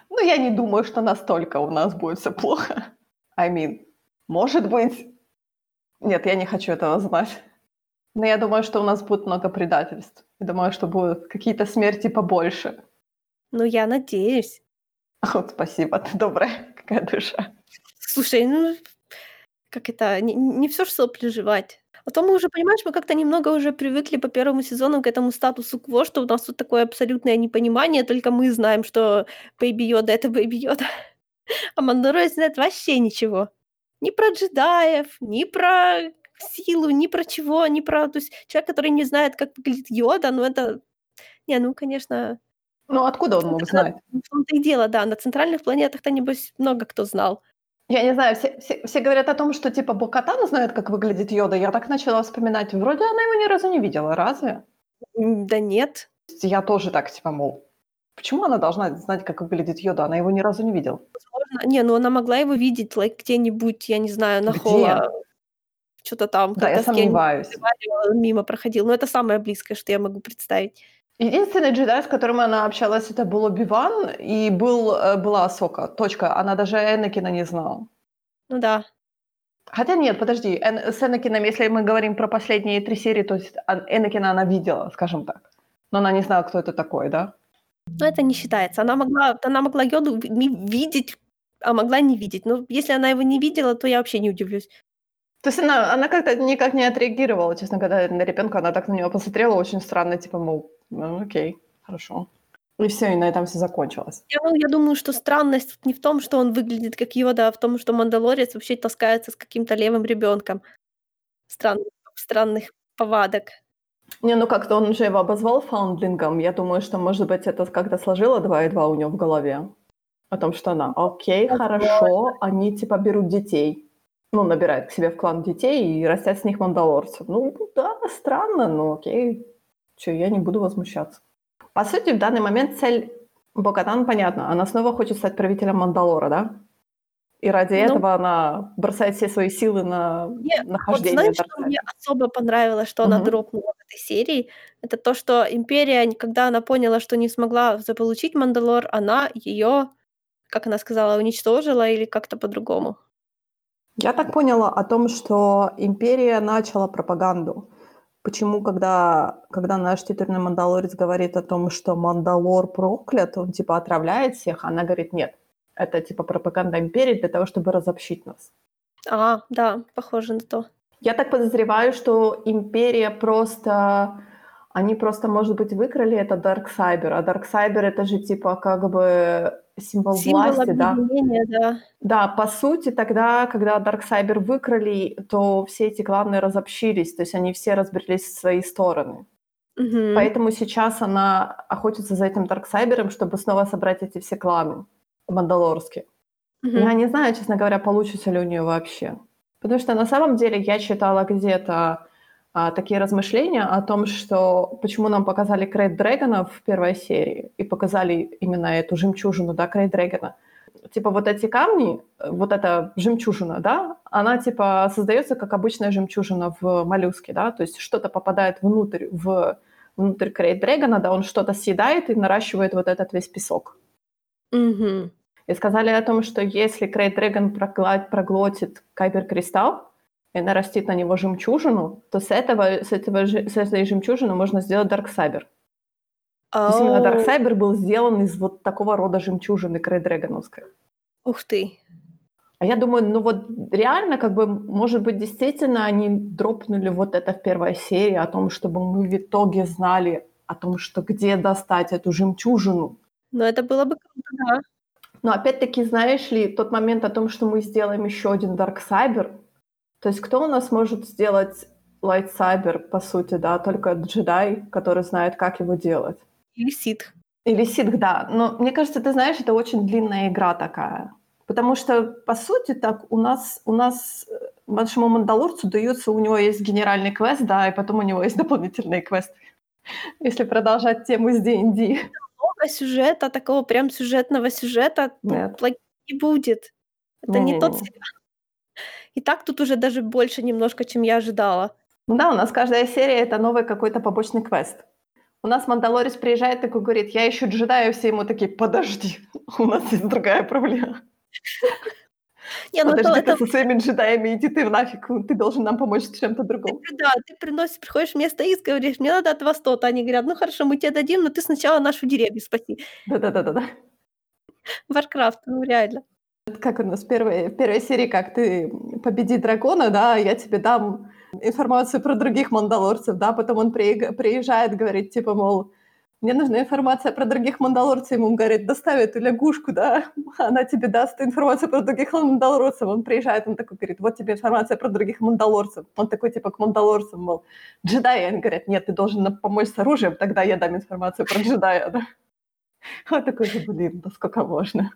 Ну, я не думаю, что настолько у нас будет все плохо. I mean, может быть... Нет, я не хочу этого знать. Но я думаю, что у нас будет много предательств. Я думаю, что будут какие-то смерти побольше. Ну, я надеюсь. [laughs] Вот, спасибо, ты добрая, какая душа. Слушай, ну, как это, не, не все же сопли жевать. А то мы уже, понимаешь, мы как-то немного уже привыкли по первому сезону к этому статусу кво, что у нас тут такое абсолютное непонимание, только мы знаем, что Бэйби Йода — это Бэйби Йода. [laughs] А Мандалорец знает вообще ничего. Ни про джедаев, ни про силу, ни про чего, ни про... То есть человек, который не знает, как выглядит Йода, ну это... Не, ну, конечно, Ну, откуда он мог знать? в том-то и дело, да. На центральных планетах-то, небось, много кто знал. Я не знаю, все, все, все говорят о том, что типа Бо-Катан знает, как выглядит Йода. Я так начала вспоминать. Вроде она его ни разу не видела, разве? Да нет. Я тоже так, типа, мол, почему она должна знать, как выглядит Йода? Она его ни разу не видела. Возможно. Не, ну она могла его видеть, like, где-нибудь, я не знаю, на Где? холла. Что-то там. Да, я сомневаюсь. мимо проходил. Но это самое близкое, что я могу представить. Единственный джедай, с которым она общалась, это был Оби-Ван, и был, э, была Асока. Точка. Она даже Энакина не знала. Ну да. Хотя нет, подожди, Эн- с Энакином, если мы говорим про последние три серии, то есть Энакина она видела, скажем так. Но она не знала, кто это такой, да? Но это не считается. Она могла, она могла Йоду видеть, а могла не видеть. Но если она его не видела, то я вообще не удивлюсь. То есть она, она как-то никак не отреагировала, честно говоря, на ребенка. Она так на него посмотрела очень странно, типа, мол, ну окей, хорошо. И все, и на этом все закончилось. Я, ну, я думаю, что странность не в том, что он выглядит как Йода, а в том, что Мандалорец вообще таскается с каким-то левым ребенком. Странных, странных повадок. Не, ну как-то он уже его обозвал фаундлингом. Я думаю, что, может быть, это как-то сложило два и два у него в голове. О том, что она, окей, хорошо, они типа берут детей. Ну, набирают к себе в клан детей и растят с них мандалорцев. Ну, да, странно, но окей. Че, я не буду возмущаться. По сути, в данный момент цель Бокатан понятна. Она снова хочет стать правителем Мандалора, да? И ради Ну. этого она бросает все свои силы на Не, Вот нахождение знаешь, что мне особо понравилось, что она Мгм. дропнула в этой серии? Это то, что Империя, когда она поняла, что не смогла заполучить Мандалор, она ее, как она сказала, уничтожила или как-то по-другому. Я так поняла о том, что империя начала пропаганду. Почему, когда, когда наш титульный мандалорец говорит о том, что Мандалор проклят, он типа отравляет всех, она говорит, нет, это типа пропаганда империи для того, чтобы разобщить нас. А, да, похоже на то. Я так подозреваю, что империя просто... Они просто, может быть, выкрали это Дарксайбер, а Дарксайбер это же типа как бы символ, Символ власти, да? да. Да, по сути, тогда, когда Дарксайбер выкрали, то все эти кланы разобщились, то есть они все разбрелись в свои стороны. Мгм. Поэтому сейчас она охотится за этим Дарксайбером, чтобы снова собрать эти все кланы мандалорские. Мгм. Я не знаю, честно говоря, получится ли у нее вообще. Потому что на самом деле я читала где-то а, такие размышления о том, что почему нам показали Крейд Дрэгона в первой серии и показали именно эту жемчужину, да, Крейд Дрэгона. Типа вот эти камни, вот эта жемчужина, да, она типа создается как обычная жемчужина в моллюске, да, то есть что-то попадает внутрь, в, внутрь Крейд Дрэгона, да, он что-то съедает и наращивает вот этот весь песок. Угу. И сказали о том, что если Крейд Дрэгон проглотит Кайпер Кристалл, нарастит на него жемчужину, то с, этого, с, этого, с этой жемчужины можно сделать Дарксайбер. То есть именно Дарксайбер был сделан из вот такого рода жемчужины Крейдрэгоновской. Ух ты. А я думаю, ну вот реально, как бы, может быть, действительно они дропнули вот это в первой серии о том, чтобы мы в итоге знали о том, что где достать эту жемчужину. Ну, это было бы круто, да. Но опять-таки, знаешь ли, тот момент о том, что мы сделаем еще один Дарксайбер, то есть кто у нас может сделать лайтсайбер, по сути, да, только джедай, который знает, как его делать. Или ситх. Или ситх, да. Но мне кажется, ты знаешь, это очень длинная игра такая. Потому что, по сути, так у нас, у нас э, нашему мандалорцу дается, у него есть генеральный квест, да, и потом у него есть дополнительный квест. Если продолжать тему с D&D. Много сюжета, такого прям сюжетного сюжета Нет. не будет. Это не, не, не тот сериал. И так тут уже даже больше немножко, чем я ожидала. Ну да, у нас каждая серия — это новый какой-то побочный квест. У нас Мандалорис приезжает такой, говорит, я ищу джедая, все ему такие, подожди, [laughs] у нас есть другая проблема. Не, ну Подожди, это, со своими джедаями, иди ты нафиг, ты должен нам помочь с чем-то другим. Да, ты приносишь, приходишь вместо из, говоришь, мне надо от вас то-то. Они говорят, ну хорошо, мы тебе дадим, но ты сначала нашу деревню спаси. Да-да-да-да. Варкрафт, ну реально. Как у нас в первой серии, как ты победи дракона, да, я тебе дам информацию про других мандалорцев, да, потом он приезжает, говорит, типа, мол, мне нужна информация про других мандалорцев, ему говорит, доставь эту лягушку, да, [laughs] она тебе даст информацию про других мандалорцев, он приезжает, он такой говорит, вот тебе информация про других мандалорцев, он такой, типа, к мандалорцам, мол, джедай, они говорят, нет, ты должен помочь с оружием, тогда я дам информацию про джедая, [laughs] да. Вот такой же, блин, да сколько можно.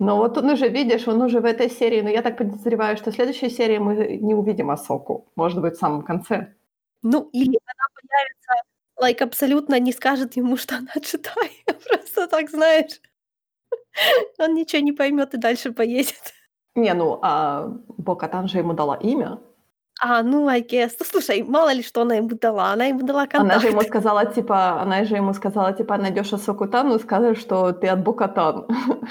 Но вот он уже, видишь, он уже в этой серии, но я так подозреваю, что в следующей серии мы не увидим Асоку. Может быть, в самом конце. Ну, или она появится, like, абсолютно не скажет ему, что она читает. [laughs] Просто так, знаешь. Он ничего не поймет и дальше поедет. Не, ну, а Бокатан же ему дала имя. А, ну, I guess. Ну, слушай, мало ли что она ему дала. Она ему дала контакт. Она же ему сказала, типа, она же ему сказала, типа, найдешь Асоку Тану скажешь, что ты от Бокатан.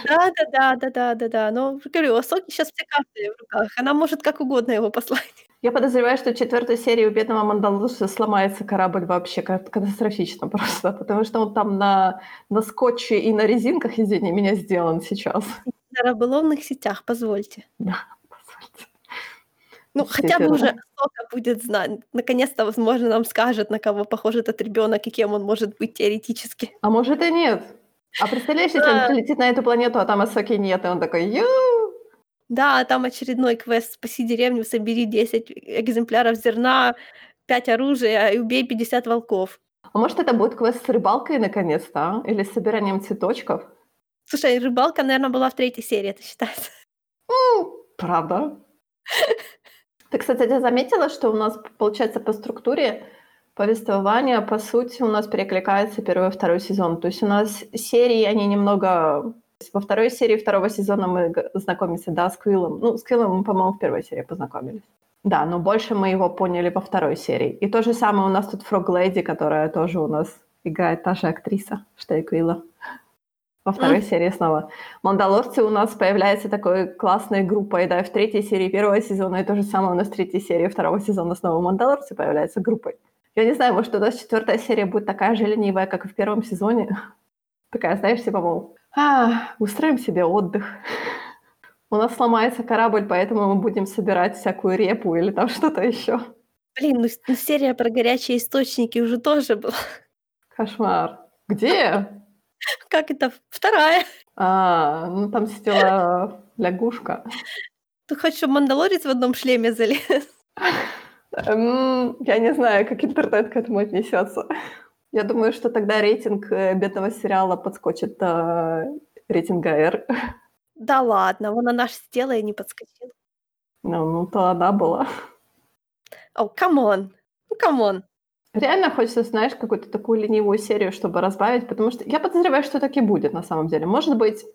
Да-да-да, да-да-да-да. Но, говорю, у Асоки сейчас все карты в руках. Она может как угодно его послать. [laughs] Я подозреваю, что в четвертой серии у бедного Мандалуса сломается корабль вообще катастрофично [laughs] просто, потому что он там на, на скотче и на резинках, извини меня, сделан сейчас. На рыболовных сетях, позвольте. Да. Ну, хотя бы уже Сока будет знать. Наконец-то, возможно, нам скажет, на кого похож этот ребенок и кем он может быть теоретически. А может и нет. А представляешь, если он прилетит на эту планету, а там Асоки нет, и он такой, ю Да, там очередной квест «Спаси деревню, собери 10 экземпляров зерна, 5 оружия и убей 50 волков». А может, это будет квест с рыбалкой наконец-то, а? Или с собиранием цветочков? Слушай, рыбалка, наверное, была в третьей серии, это считается. правда? Ты, кстати, заметила, что у нас, получается, по структуре повествования, по сути, у нас перекликается первый и второй сезон. То есть у нас серии, они немного... Во второй серии второго сезона мы знакомимся, да, с Квиллом. Ну, с Квиллом мы, по-моему, в первой серии познакомились. Да, но больше мы его поняли во второй серии. И то же самое у нас тут Фрог Леди, которая тоже у нас играет та же актриса, что и Квилла во второй mm. серии снова. Мандалорцы у нас появляется такой классной группой, да, в третьей серии первого сезона, и то же самое у нас в третьей серии второго сезона снова Мандалорцы появляются группой. Я не знаю, может, у нас четвертая серия будет такая же ленивая, как и в первом сезоне. [laughs] Такая, знаешь, типа, мол, а, устроим себе отдых. [laughs] У нас сломается корабль, поэтому мы будем собирать всякую репу или там [laughs] что-то еще. Блин, ну, ну серия про горячие источники уже тоже была. Кошмар. Где? [laughs] Как это? Вторая. А, ну там сидела лягушка. Ты хочешь, чтобы Мандалорец в одном шлеме залез? Эм, я не знаю, как интернет к этому отнесется. Я думаю, что тогда рейтинг э, бедного сериала подскочит до рейтинга R. Да ладно, вон она ж и не подскочила. Ну, ну то она была. О, come on. Ну, come on. Реально хочется, знаешь, какую-то такую ленивую серию, чтобы разбавить, потому что я подозреваю, что так и будет на самом деле. Может быть,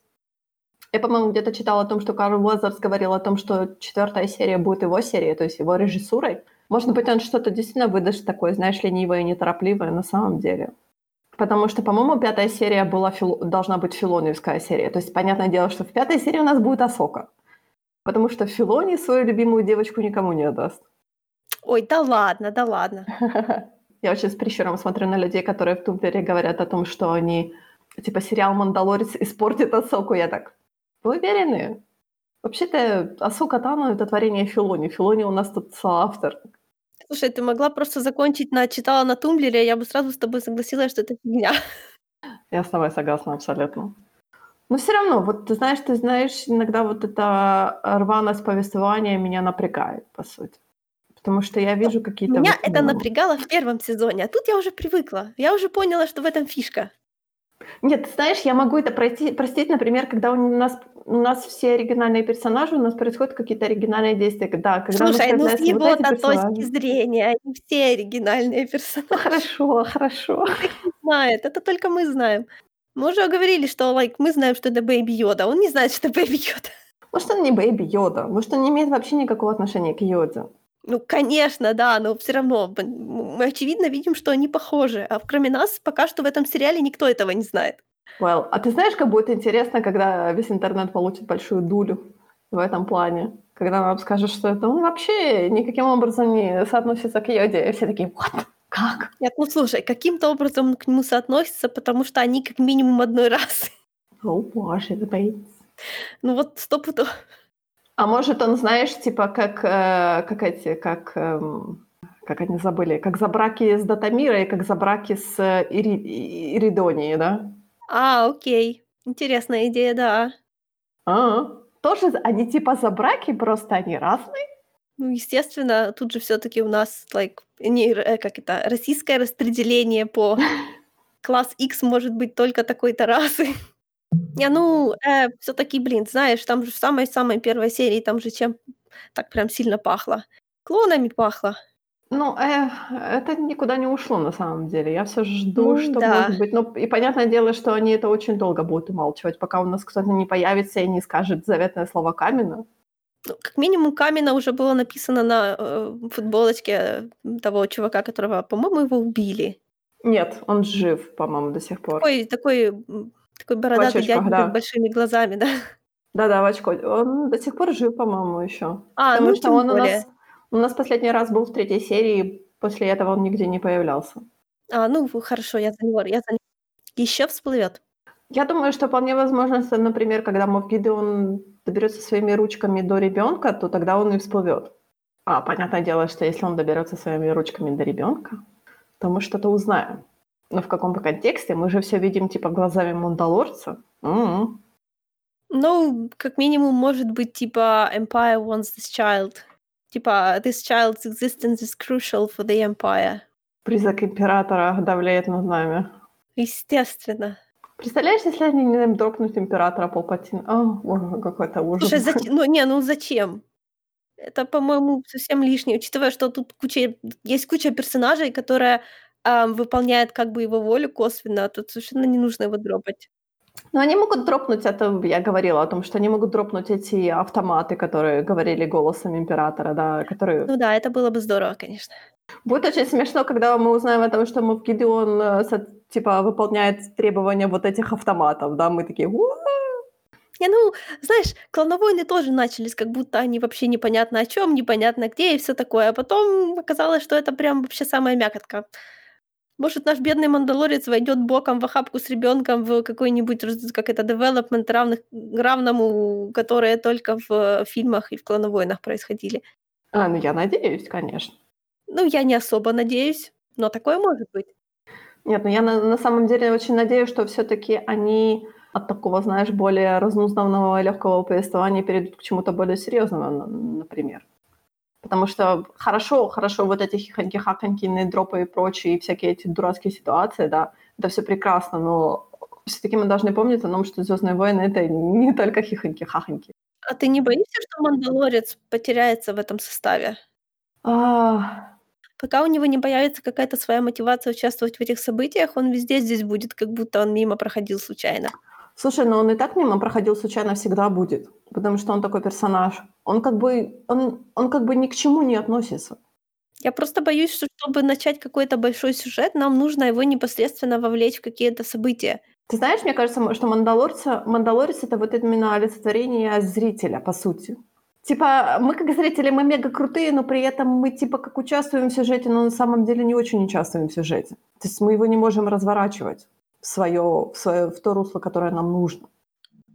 я, по-моему, где-то читала о том, что Карл Уэзерс говорил о том, что четвертая серия будет его серией, то есть его режиссурой. Может быть, он что-то действительно выдаст такое, знаешь, ленивое и неторопливое на самом деле. Потому что, по-моему, пятая серия была фил... должна быть филоневская серия. То есть, понятное дело, что в пятой серии у нас будет Асока. Потому что Филони свою любимую девочку никому не отдаст. Ой, да ладно, да ладно. [laughs] Я очень с прищуром смотрю на людей, которые в Тумпере говорят о том, что они, типа, сериал «Мандалорец» испортит Асоку. Я так, вы уверены? Вообще-то Асока Тану — это творение Филони. Филони у нас тут соавтор. Слушай, ты могла просто закончить на читала на Тумблере, я бы сразу с тобой согласилась, что это фигня. Я с тобой согласна абсолютно. Но все равно, вот ты знаешь, ты знаешь, иногда вот эта рваность повествования меня напрягает, по сути. Потому что я вижу какие-то... Меня вот, это ну, напрягало в первом сезоне, а тут я уже привыкла. Я уже поняла, что в этом фишка. Нет, ты знаешь, я могу это пройти, простить, например, когда у нас, у нас все оригинальные персонажи, у нас происходят какие-то оригинальные действия. Да, когда Слушай, ну с вот его-то персонажи. точки зрения, они все оригинальные персонажи. Хорошо, хорошо. Знает, это только мы знаем. Мы уже говорили, что like, мы знаем, что это Бэйби Йода, он не знает, что это Бэйби Йода. Может, он не Бэйби Йода, может, он не имеет вообще никакого отношения к Йоде. Ну, конечно, да, но все равно мы очевидно видим, что они похожи. А кроме нас, пока что в этом сериале никто этого не знает. Well, а ты знаешь, как будет интересно, когда весь интернет получит большую дулю в этом плане? Когда нам скажут, что это он вообще никаким образом не соотносится к Йоде, и все такие, what? Как? Нет, ну слушай, каким-то образом он к нему соотносится, потому что они как минимум одной [laughs] расы. О, боже, это боится. Ну вот стопудово. А может, он, знаешь, типа как, э, как эти, как, эм, как они забыли, как за браки с Датамира и как за браки с э, Ири, И- Иридонией, да? А, окей. Интересная идея, да. А, тоже они типа за браки, просто они разные? Ну, естественно, тут же все таки у нас, like, не, э, как это, российское распределение по [laughs] класс X может быть только такой-то расы. Не, ну, все таки блин, знаешь, там же в самой-самой первой серии, там же чем так прям сильно пахло? Клонами пахло. Ну, э, это никуда не ушло на самом деле. Я все жду, Ну что да. может быть. Ну, и понятное дело, что они это очень долго будут умалчивать, пока у нас кто-то не появится и не скажет заветное слово Камина. Ну, как минимум, Камина уже было написано на, э, футболочке, того чувака, которого, по-моему, его убили. Нет, он жив, по-моему, до сих пор. Такой такой, м, такой бородатый дяденька да. с большими глазами, да. [laughs] Да-да, в очко. Он до сих пор жив, по-моему, еще. А, Потому ну, что он у более. нас, у нас последний раз был в третьей серии, после этого он нигде не появлялся. А, ну, хорошо, я за него я за Еще всплывет. Я думаю, что вполне возможно, что, например, когда Мов Гидеон доберется своими ручками до ребенка, то тогда он и всплывет. А, понятное дело, что если он доберется своими ручками до ребенка, то мы что-то узнаем. Но в каком контексте? Мы же все видим типа глазами Мандалорца. М-м. Ну, как минимум, может быть, типа Empire wants this child. Типа this child's existence is crucial for the Empire. Призрак императора давляет над нами. Естественно. Представляешь, если они не дропнут императора Палпатина? А, боже, какой-то ужас. Слушай, зач ну, не, ну зачем? Это, по-моему, совсем лишнее, учитывая, что тут куча есть куча персонажей, которая, ам, выполняет как бы его волю косвенно, тут совершенно не нужно его дропать. Но они могут дропнуть, это я говорила о том, что они могут дропнуть эти автоматы, которые говорили голосом императора, да, которые... Ну да, это было бы здорово, конечно. Будет очень смешно, когда мы узнаем о том, что Мов Гидеон, э, типа, выполняет требования вот этих автоматов, да, мы такие! Не, ну, знаешь, клоновойны тоже начались, как будто они вообще непонятно о чем, непонятно где и все такое. А потом оказалось, что это прям вообще самая мякотка. Может, наш бедный мандалорец войдет боком в охапку с ребенком в какой-нибудь, как это, development равных, равному, которые только в фильмах и в клоновойнах происходили. А, ну я надеюсь, конечно. Ну, я не особо надеюсь, но такое может быть. Нет, ну я на, на самом деле очень надеюсь, что все-таки они от такого, знаешь, более разнузнавного легкого повествования перейдут к чему-то более серьезному, на- например. Потому что хорошо, хорошо, вот эти хихоньки-хаконьки, дропы и прочие, и всякие эти дурацкие ситуации, да, это все прекрасно, но все-таки мы должны помнить о том, что Звездные войны это не только хихоньки-хахоньки. А ты не боишься, что мандалорец потеряется в этом составе? А, Пока у него не появится какая-то своя мотивация участвовать в этих событиях, он везде здесь будет, как будто он мимо проходил случайно. Слушай, но он и так мимо проходил случайно всегда будет, потому что он такой персонаж. Он как бы, он, он как бы ни к чему не относится. Я просто боюсь, что чтобы начать какой-то большой сюжет, нам нужно его непосредственно вовлечь в какие-то события. Ты знаешь, мне кажется, что Мандалорца, Мандалорец — это вот именно олицетворение зрителя, по сути. Типа, мы как зрители, мы мега крутые, но при этом мы типа как участвуем в сюжете, но на самом деле не очень участвуем в сюжете. То есть мы его не можем разворачивать в свое, в, свое, в то русло, которое нам нужно.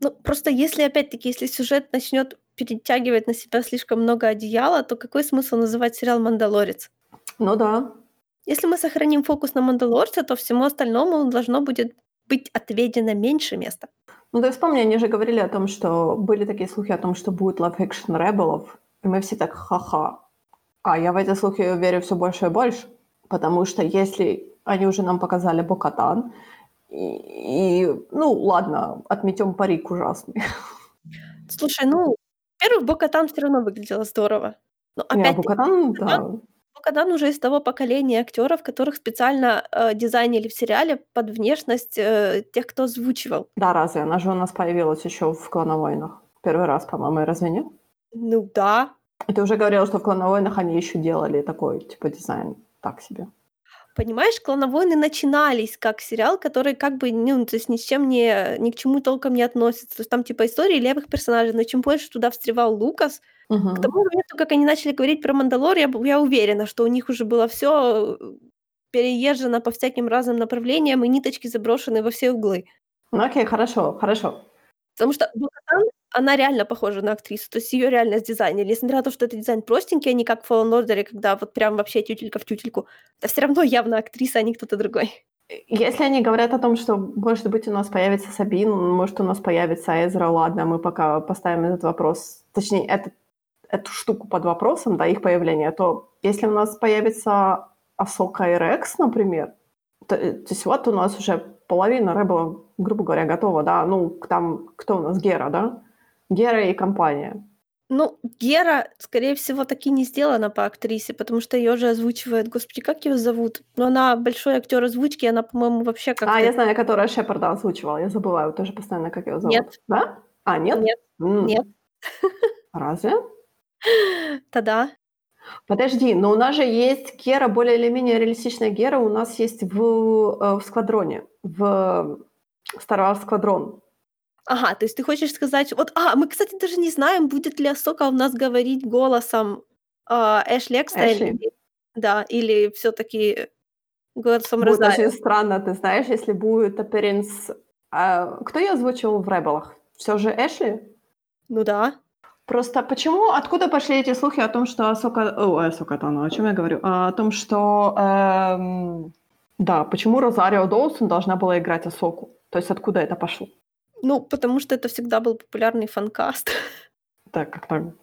Ну, просто если, опять-таки, если сюжет начнет перетягивать на себя слишком много одеяла, то какой смысл называть сериал «Мандалорец»? Ну да. Если мы сохраним фокус на «Мандалорце», то всему остальному должно будет быть отведено меньше места. Ну ты вспомни, они же говорили о том, что были такие слухи о том, что будет Love Action Rebelов, и мы все так ха-ха. А я в эти слухи верю все больше и больше, потому что если они уже нам показали Бокатан, и, и ну ладно, отметем парик ужасный. Слушай, ну, во-первых, Бокатан все равно выглядела здорово. Но опять Не, Бокатан, да. Бокатан уже из того поколения актеров, которых специально э, дизайнили в сериале под внешность э, тех, кто озвучивал. Да, разве? Она же у нас появилась еще в «Клоновойнах». Первый раз, по-моему, разве нет? Ну да. Ты уже говорила, что в «Клоновойнах» они еще делали такой, типа, дизайн так себе. Понимаешь, «Клоновойны» начинались как сериал, который как бы, ну, то есть ни с чем не, ни к чему толком не относится. То есть там типа истории левых персонажей, но чем больше туда встревал Лукас, к тому моменту, как они начали говорить про «Мандалор», я, я уверена, что у них уже было все э, переезжено по всяким разным направлениям, и ниточки заброшены во все углы. Ну окей, хорошо, хорошо. Потому что Букатан, она реально похожа на актрису, то есть ее реально сдизайнили. Несмотря на то, что это дизайн простенький, а не как в Fallen Order, когда вот прям вообще тютелька в тютельку, это все равно явно актриса, а не кто-то другой. Если они говорят о том, что, может быть, у нас появится Сабин, может, у нас появится Эзра, ладно, мы пока поставим этот вопрос, точнее, этот, эту штуку под вопросом, да, их появление, то если у нас появится Асока и Рекс, например, то, э, то есть вот у нас уже половина Рэббла, грубо говоря, готова, да, ну, там, кто у нас, Гера, да? Гера и компания. Ну, Гера, скорее всего, таки не сделана по актрисе, потому что ее же озвучивает, господи, как ее зовут? Ну, она большой актер озвучки, она, по-моему, вообще как А, я знаю, которая Шепарда озвучивала, я забываю тоже постоянно, как ее зовут. Нет. Да? А, нет? Нет. М. Нет. Разве? [laughs] Тогда. Подожди, но у нас же есть Гера, более или менее реалистичная Гера у нас есть в, э, в Сквадроне, в Star Wars Сквадрон. Ага, то есть ты хочешь сказать... Вот, а, мы, кстати, даже не знаем, будет ли Асока у нас говорить голосом э, Эшли Экстейн. Да, или все таки голосом Будет Розарио. очень странно, ты знаешь, если будет appearance... А, кто ее озвучивал в Ребелах? Все же Эшли? Ну да. Просто почему, откуда пошли эти слухи о том, что Асока... О, Асока Тано, о чем я говорю? А, о том, что... Эм... Да, почему Розарио Доусон должна была играть Асоку? То есть откуда это пошло? Ну, потому что это всегда был популярный фанкаст. Так, как-то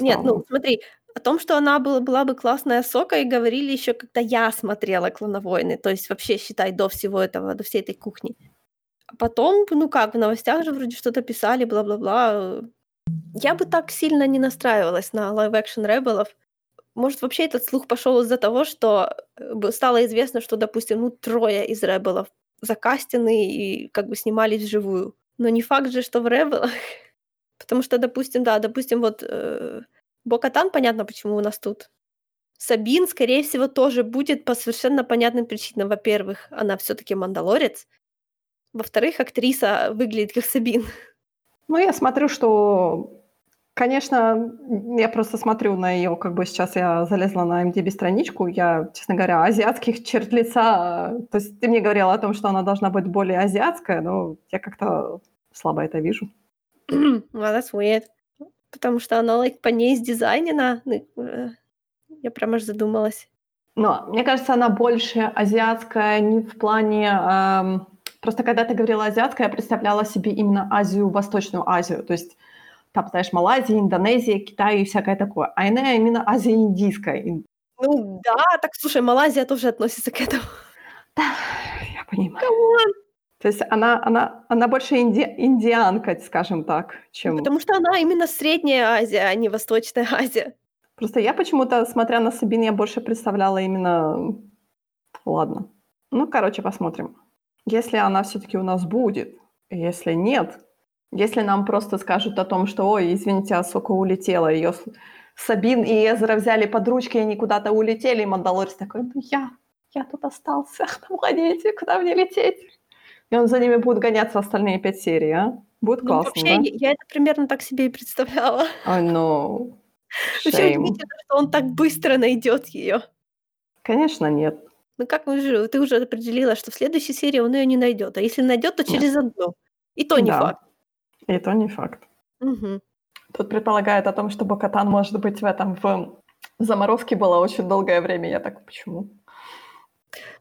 Нет, ну, смотри, о том, что она была, была бы классная сока, и говорили еще, когда я смотрела «Клоновойны», то есть вообще, считай, до всего этого, до всей этой кухни. А потом, ну как, в новостях же вроде что-то писали, бла-бла-бла. Я бы так сильно не настраивалась на live-action Rebelов. Может, вообще этот слух пошел из-за того, что э, стало известно, что, допустим, ну, трое из Ребелов закастены и как бы снимались вживую. Но не факт же, что в Ребелах. [laughs] Потому что, допустим, да, допустим, вот э, Бокатан, понятно, почему у нас тут. Сабин, скорее всего, тоже будет по совершенно понятным причинам. Во-первых, она все таки мандалорец. Во-вторых, актриса выглядит как Сабин. [laughs] Ну, я смотрю, что, конечно, я просто смотрю на ее, как бы сейчас я залезла на MDB страничку, я, честно говоря, азиатских черт лица, то есть ты мне говорила о том, что она должна быть более азиатская, но я как-то слабо это вижу. [clears throat] well, that's weird. Потому что она like, по ней сдизайнена. Ну, э, я прям аж задумалась. Но мне кажется, она больше азиатская не в плане эм, Просто когда ты говорила азиатская, я представляла себе именно Азию, Восточную Азию. То есть там, знаешь, Малайзия, Индонезия, Китай и всякое такое. А она именно Азия-индийская. Ну да, так слушай, Малайзия тоже относится к этому. Да, я понимаю. То есть она, она, она больше инди, индианка, скажем так, чем... Потому что она именно Средняя Азия, а не Восточная Азия. Просто я почему-то, смотря на Сабин, я больше представляла именно... Ладно. Ну, короче, посмотрим. Если она все-таки у нас будет, если нет, если нам просто скажут о том, что, ой, извините, Асока улетела, ее Сабин и Эзра взяли под ручки, и они куда-то улетели, и Мандалорец такой, ну я, я тут остался [laughs] на планете, куда мне лететь? И он за ними будет гоняться остальные пять серий, а? Будет ну, классно, вообще, да? Я это примерно так себе и представляла. Ой, ну, Вообще удивительно, что он так быстро найдет ее. Конечно, нет. Ну как мы же, ты уже определила, что в следующей серии он ее не найдет, а если найдет, то через одну. И то не да. факт. И то не факт. Угу. Тут предполагают о том, что Бокатан может быть в этом в заморозке была очень долгое время. Я так, почему?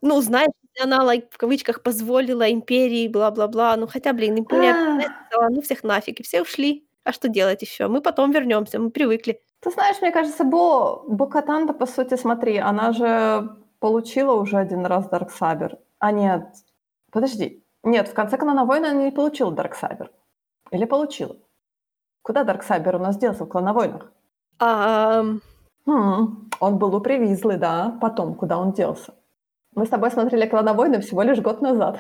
Ну, знаешь, она, like, в кавычках, позволила империи, бла-бла-бла. Ну, хотя, блин, империя сказала, ну, всех нафиг, и все ушли. А что делать еще? Мы потом вернемся, мы привыкли. Ты знаешь, мне кажется, Бо, Бокатан-то, по сути, смотри, она же получила уже один раз Дарксабер. А нет, подожди. Нет, в конце Клана Войны она не получила Дарксабер. Или получила? Куда Дарксайбер у нас делся в клановойнах? А... Хм, он был у Привизлы, да. Потом, куда он делся? Мы с тобой смотрели клановойны всего лишь год назад.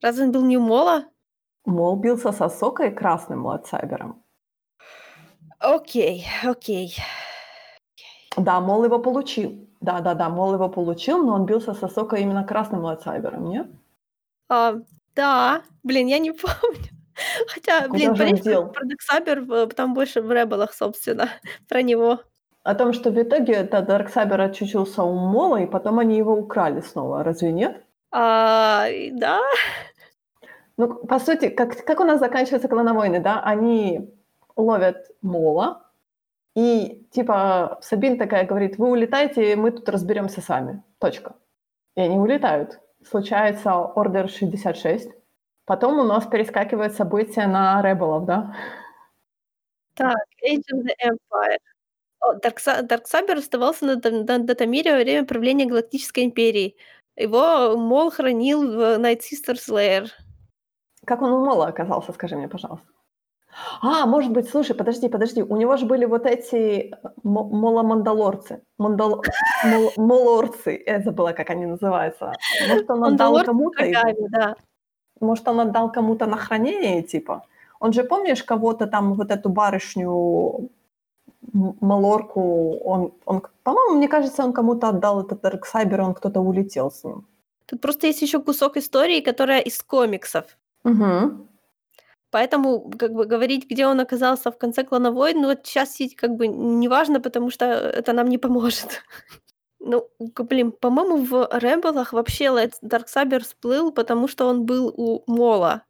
Разве он был не у Мола? Мол бился с Асокой и красным Ладсайбером. Окей, окей. Да, Мол его получил. Да-да-да, Мол его получил, но он бился с Асокой именно красным Ладсайбером, нет? А, да, блин, я не [laughs] помню. Хотя, Куда блин, понятно, про Дарксабер там больше в Ребелах, собственно, [laughs] про него. О том, что в итоге это Дарксабер очутился у Мола, и потом они его украли снова, разве нет? А, да. Ну, по сути, как, как у нас заканчиваются клановойны, да? Они ловят Мола, и типа Сабин такая говорит, вы улетаете, мы тут разберемся сами. Точка. И они улетают. Случается Ордер 66, Потом у нас перескакивают события на Ребелов, да? Так, Age of the Empire. Даркса Дарксабер оставался на, на Датамире во время правления Галактической Империи. Его Мол хранил в Night Sisters Lair. Как он у Мола оказался, скажи мне, пожалуйста. А, может быть, слушай, подожди, подожди. У него же были вот эти моломандалорцы. Мандал... Мол... Молорцы. Я забыла, как они называются. Может, он отдал кому-то? Да. Может, он отдал кому-то на хранение, типа? Он же, помнишь, кого-то там, вот эту барышню, Малорку, он, он по-моему, мне кажется, он кому-то отдал этот Дарксайбер, он кто-то улетел с ним. Тут просто есть еще кусок истории, которая из комиксов. Угу. Поэтому, как бы, говорить, где он оказался в конце Клана Войн, ну, вот сейчас как бы не важно, потому что это нам не поможет. [laughs] Ну, блин, по-моему, в Рэмблах вообще Дарксабер всплыл, потому что он был у Мола.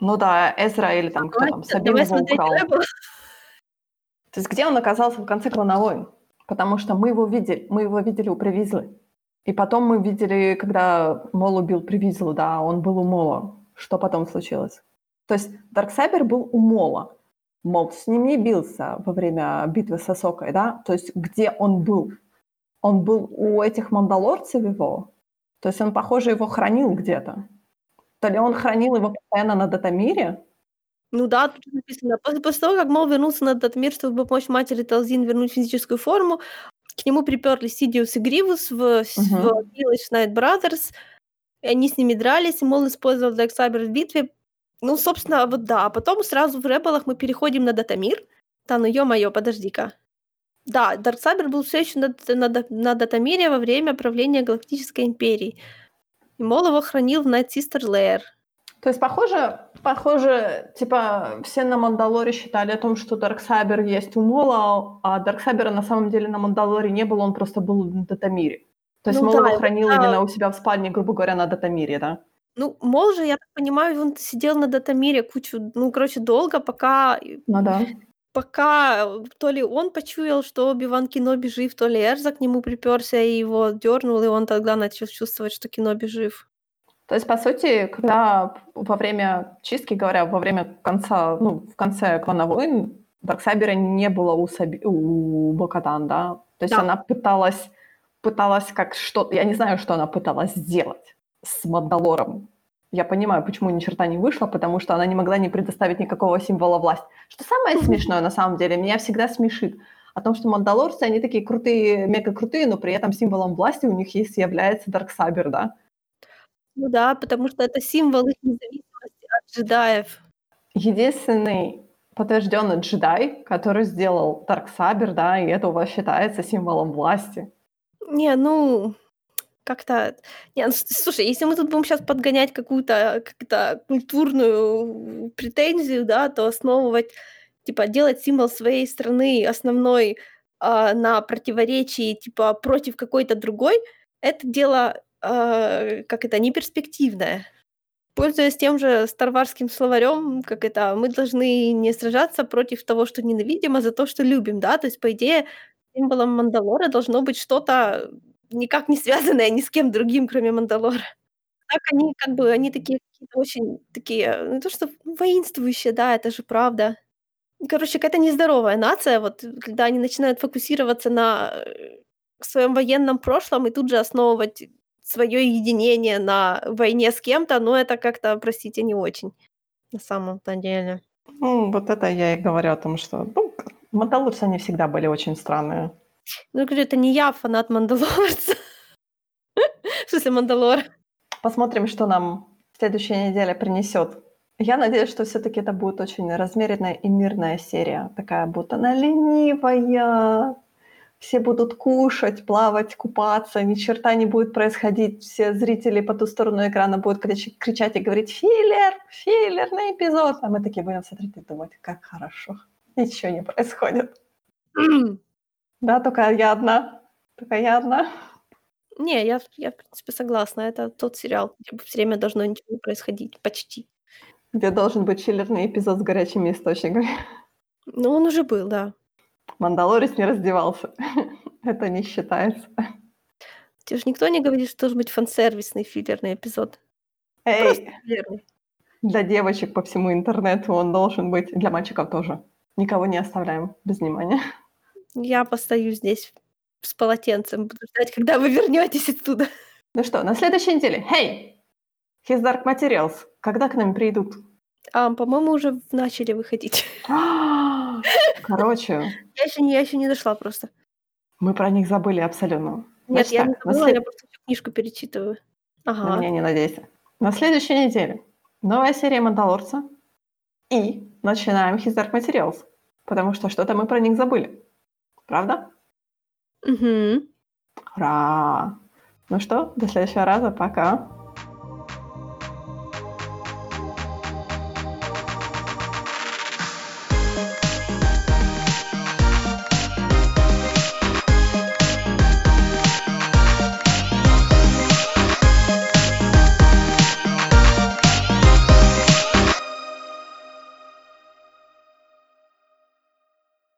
Ну да, Эзра или там кто там, Сабин его украл. [laughs] То есть где он оказался в конце Клана Войн? Потому что мы его видели, мы его видели у Привизлы. И потом мы видели, когда Мол убил Привизлу, да, он был у Мола. Что потом случилось? То есть Дарксайбер был у Мола. Мол с ним не бился во время битвы с Асокой, да? То есть где он был? он был у этих мандалорцев его, то есть он, похоже, его хранил где-то. То ли он хранил его постоянно на Датамире? Ну да, тут написано. После, после того, как Мол вернулся на Датамир, чтобы помочь матери Талзин вернуть физическую форму, к нему приперлись Сидиус и Гривус в, uh-huh. в Village Night Brothers, и они с ними дрались, и Мол использовал Дарксайбер в битве. Ну, собственно, вот да. А потом сразу в Ребелах мы переходим на Датамир. Да, ну ё-моё, подожди-ка. Да, Дарксайбер был все еще на, на, на Датамире во время правления Галактической Империи. И Мол его хранил в Night Sister Lair. То есть, похоже, похоже, типа, все на Мандалоре считали о том, что Дарксайбер есть у Мола, а Дарксайбера на самом деле на Мандалоре не было, он просто был в Датамире. То есть ну, Мол да, его хранил да. именно у себя в спальне, грубо говоря, на Датамире, да? Ну, Мол же, я так понимаю, он сидел на Датамире кучу, ну, короче, долго, пока... Ну да пока э, то ли он почуял, что Оби-Ван Кеноби жив, то ли Эрза к нему приперся и его дернул, и он тогда начал чувствовать, что Кеноби жив. То есть, по сути, когда во время чистки, говоря, во время конца, ну, в конце Клана Войн, Дарксайбера не было у, Саби, у Бокатан, да? То есть да. она пыталась, пыталась как что-то, я не знаю, что она пыталась сделать с Мандалором, я понимаю, почему ни черта не вышло, потому что она не могла не предоставить никакого символа власти. Что самое смешное на самом деле, меня всегда смешит. о том, что мандалорцы, они такие крутые, мега крутые, но при этом символом власти у них есть является Дарксабер, да? Ну да, потому что это символ их независимости от джедаев. Единственный подтвержденный джедай, который сделал Дарксабер, да, и это у вас считается символом власти. Не, ну, как-то... Не, ну, слушай, если мы тут будем сейчас подгонять какую-то как культурную претензию, да, то основывать, типа, делать символ своей страны основной а, на противоречии, типа, против какой-то другой, это дело, а, как это, неперспективное. Пользуясь тем же старварским словарем, как это, мы должны не сражаться против того, что ненавидим, а за то, что любим, да, то есть, по идее, символом Мандалора должно быть что-то никак не связанное ни с кем другим, кроме Мандалора. Так они как бы, они такие очень такие, не то что воинствующие, да, это же правда. Короче, какая-то нездоровая нация, вот когда они начинают фокусироваться на э, своем военном прошлом и тут же основывать свое единение на войне с кем-то, ну это как-то, простите, не очень на самом-то деле. Ну, вот это я и говорю о том, что ну, Мандалорцы, они всегда были очень странные. Ну, я говорю, это не я фанат Мандалорца. [laughs] В смысле, Мандалор. Посмотрим, что нам следующая неделя принесет. Я надеюсь, что все-таки это будет очень размеренная и мирная серия. Такая будет она ленивая. Все будут кушать, плавать, купаться, ни черта не будет происходить. Все зрители по ту сторону экрана будут кричать и говорить «Филлер! Филлерный эпизод!» А мы такие будем смотреть и думать, как хорошо. Ничего не происходит. [clears throat] Да, только я одна. Только я одна. Не, я, я, в принципе, согласна. Это тот сериал, где все время должно ничего не происходить. Почти. Где должен быть чиллерный эпизод с горячими источниками. Ну, он уже был, да. Мандалорец не раздевался. [laughs] Это не считается. Тебе же никто не говорит, что должен быть фан-сервисный филлерный эпизод. Эй, Просто филлерный. Для девочек по всему интернету он должен быть, для мальчиков тоже. Никого не оставляем без внимания. Я постою здесь с полотенцем, буду ждать, когда вы вернетесь оттуда. Ну что, на следующей неделе. Hey! His Dark Materials. Когда к нам придут? А, по-моему, уже начали выходить. [gasps] Короче. Я еще, не, я еще не дошла просто. Мы про них забыли абсолютно. Нет, Значит, я так, не забыла, след... я просто книжку перечитываю. Ага. На меня не надейся. На следующей неделе новая серия «Мандалорца». И начинаем His Dark Materials потому что что-то мы про них забыли. Правда? Угу. Ура! Ну что, до следующего раза. Пока.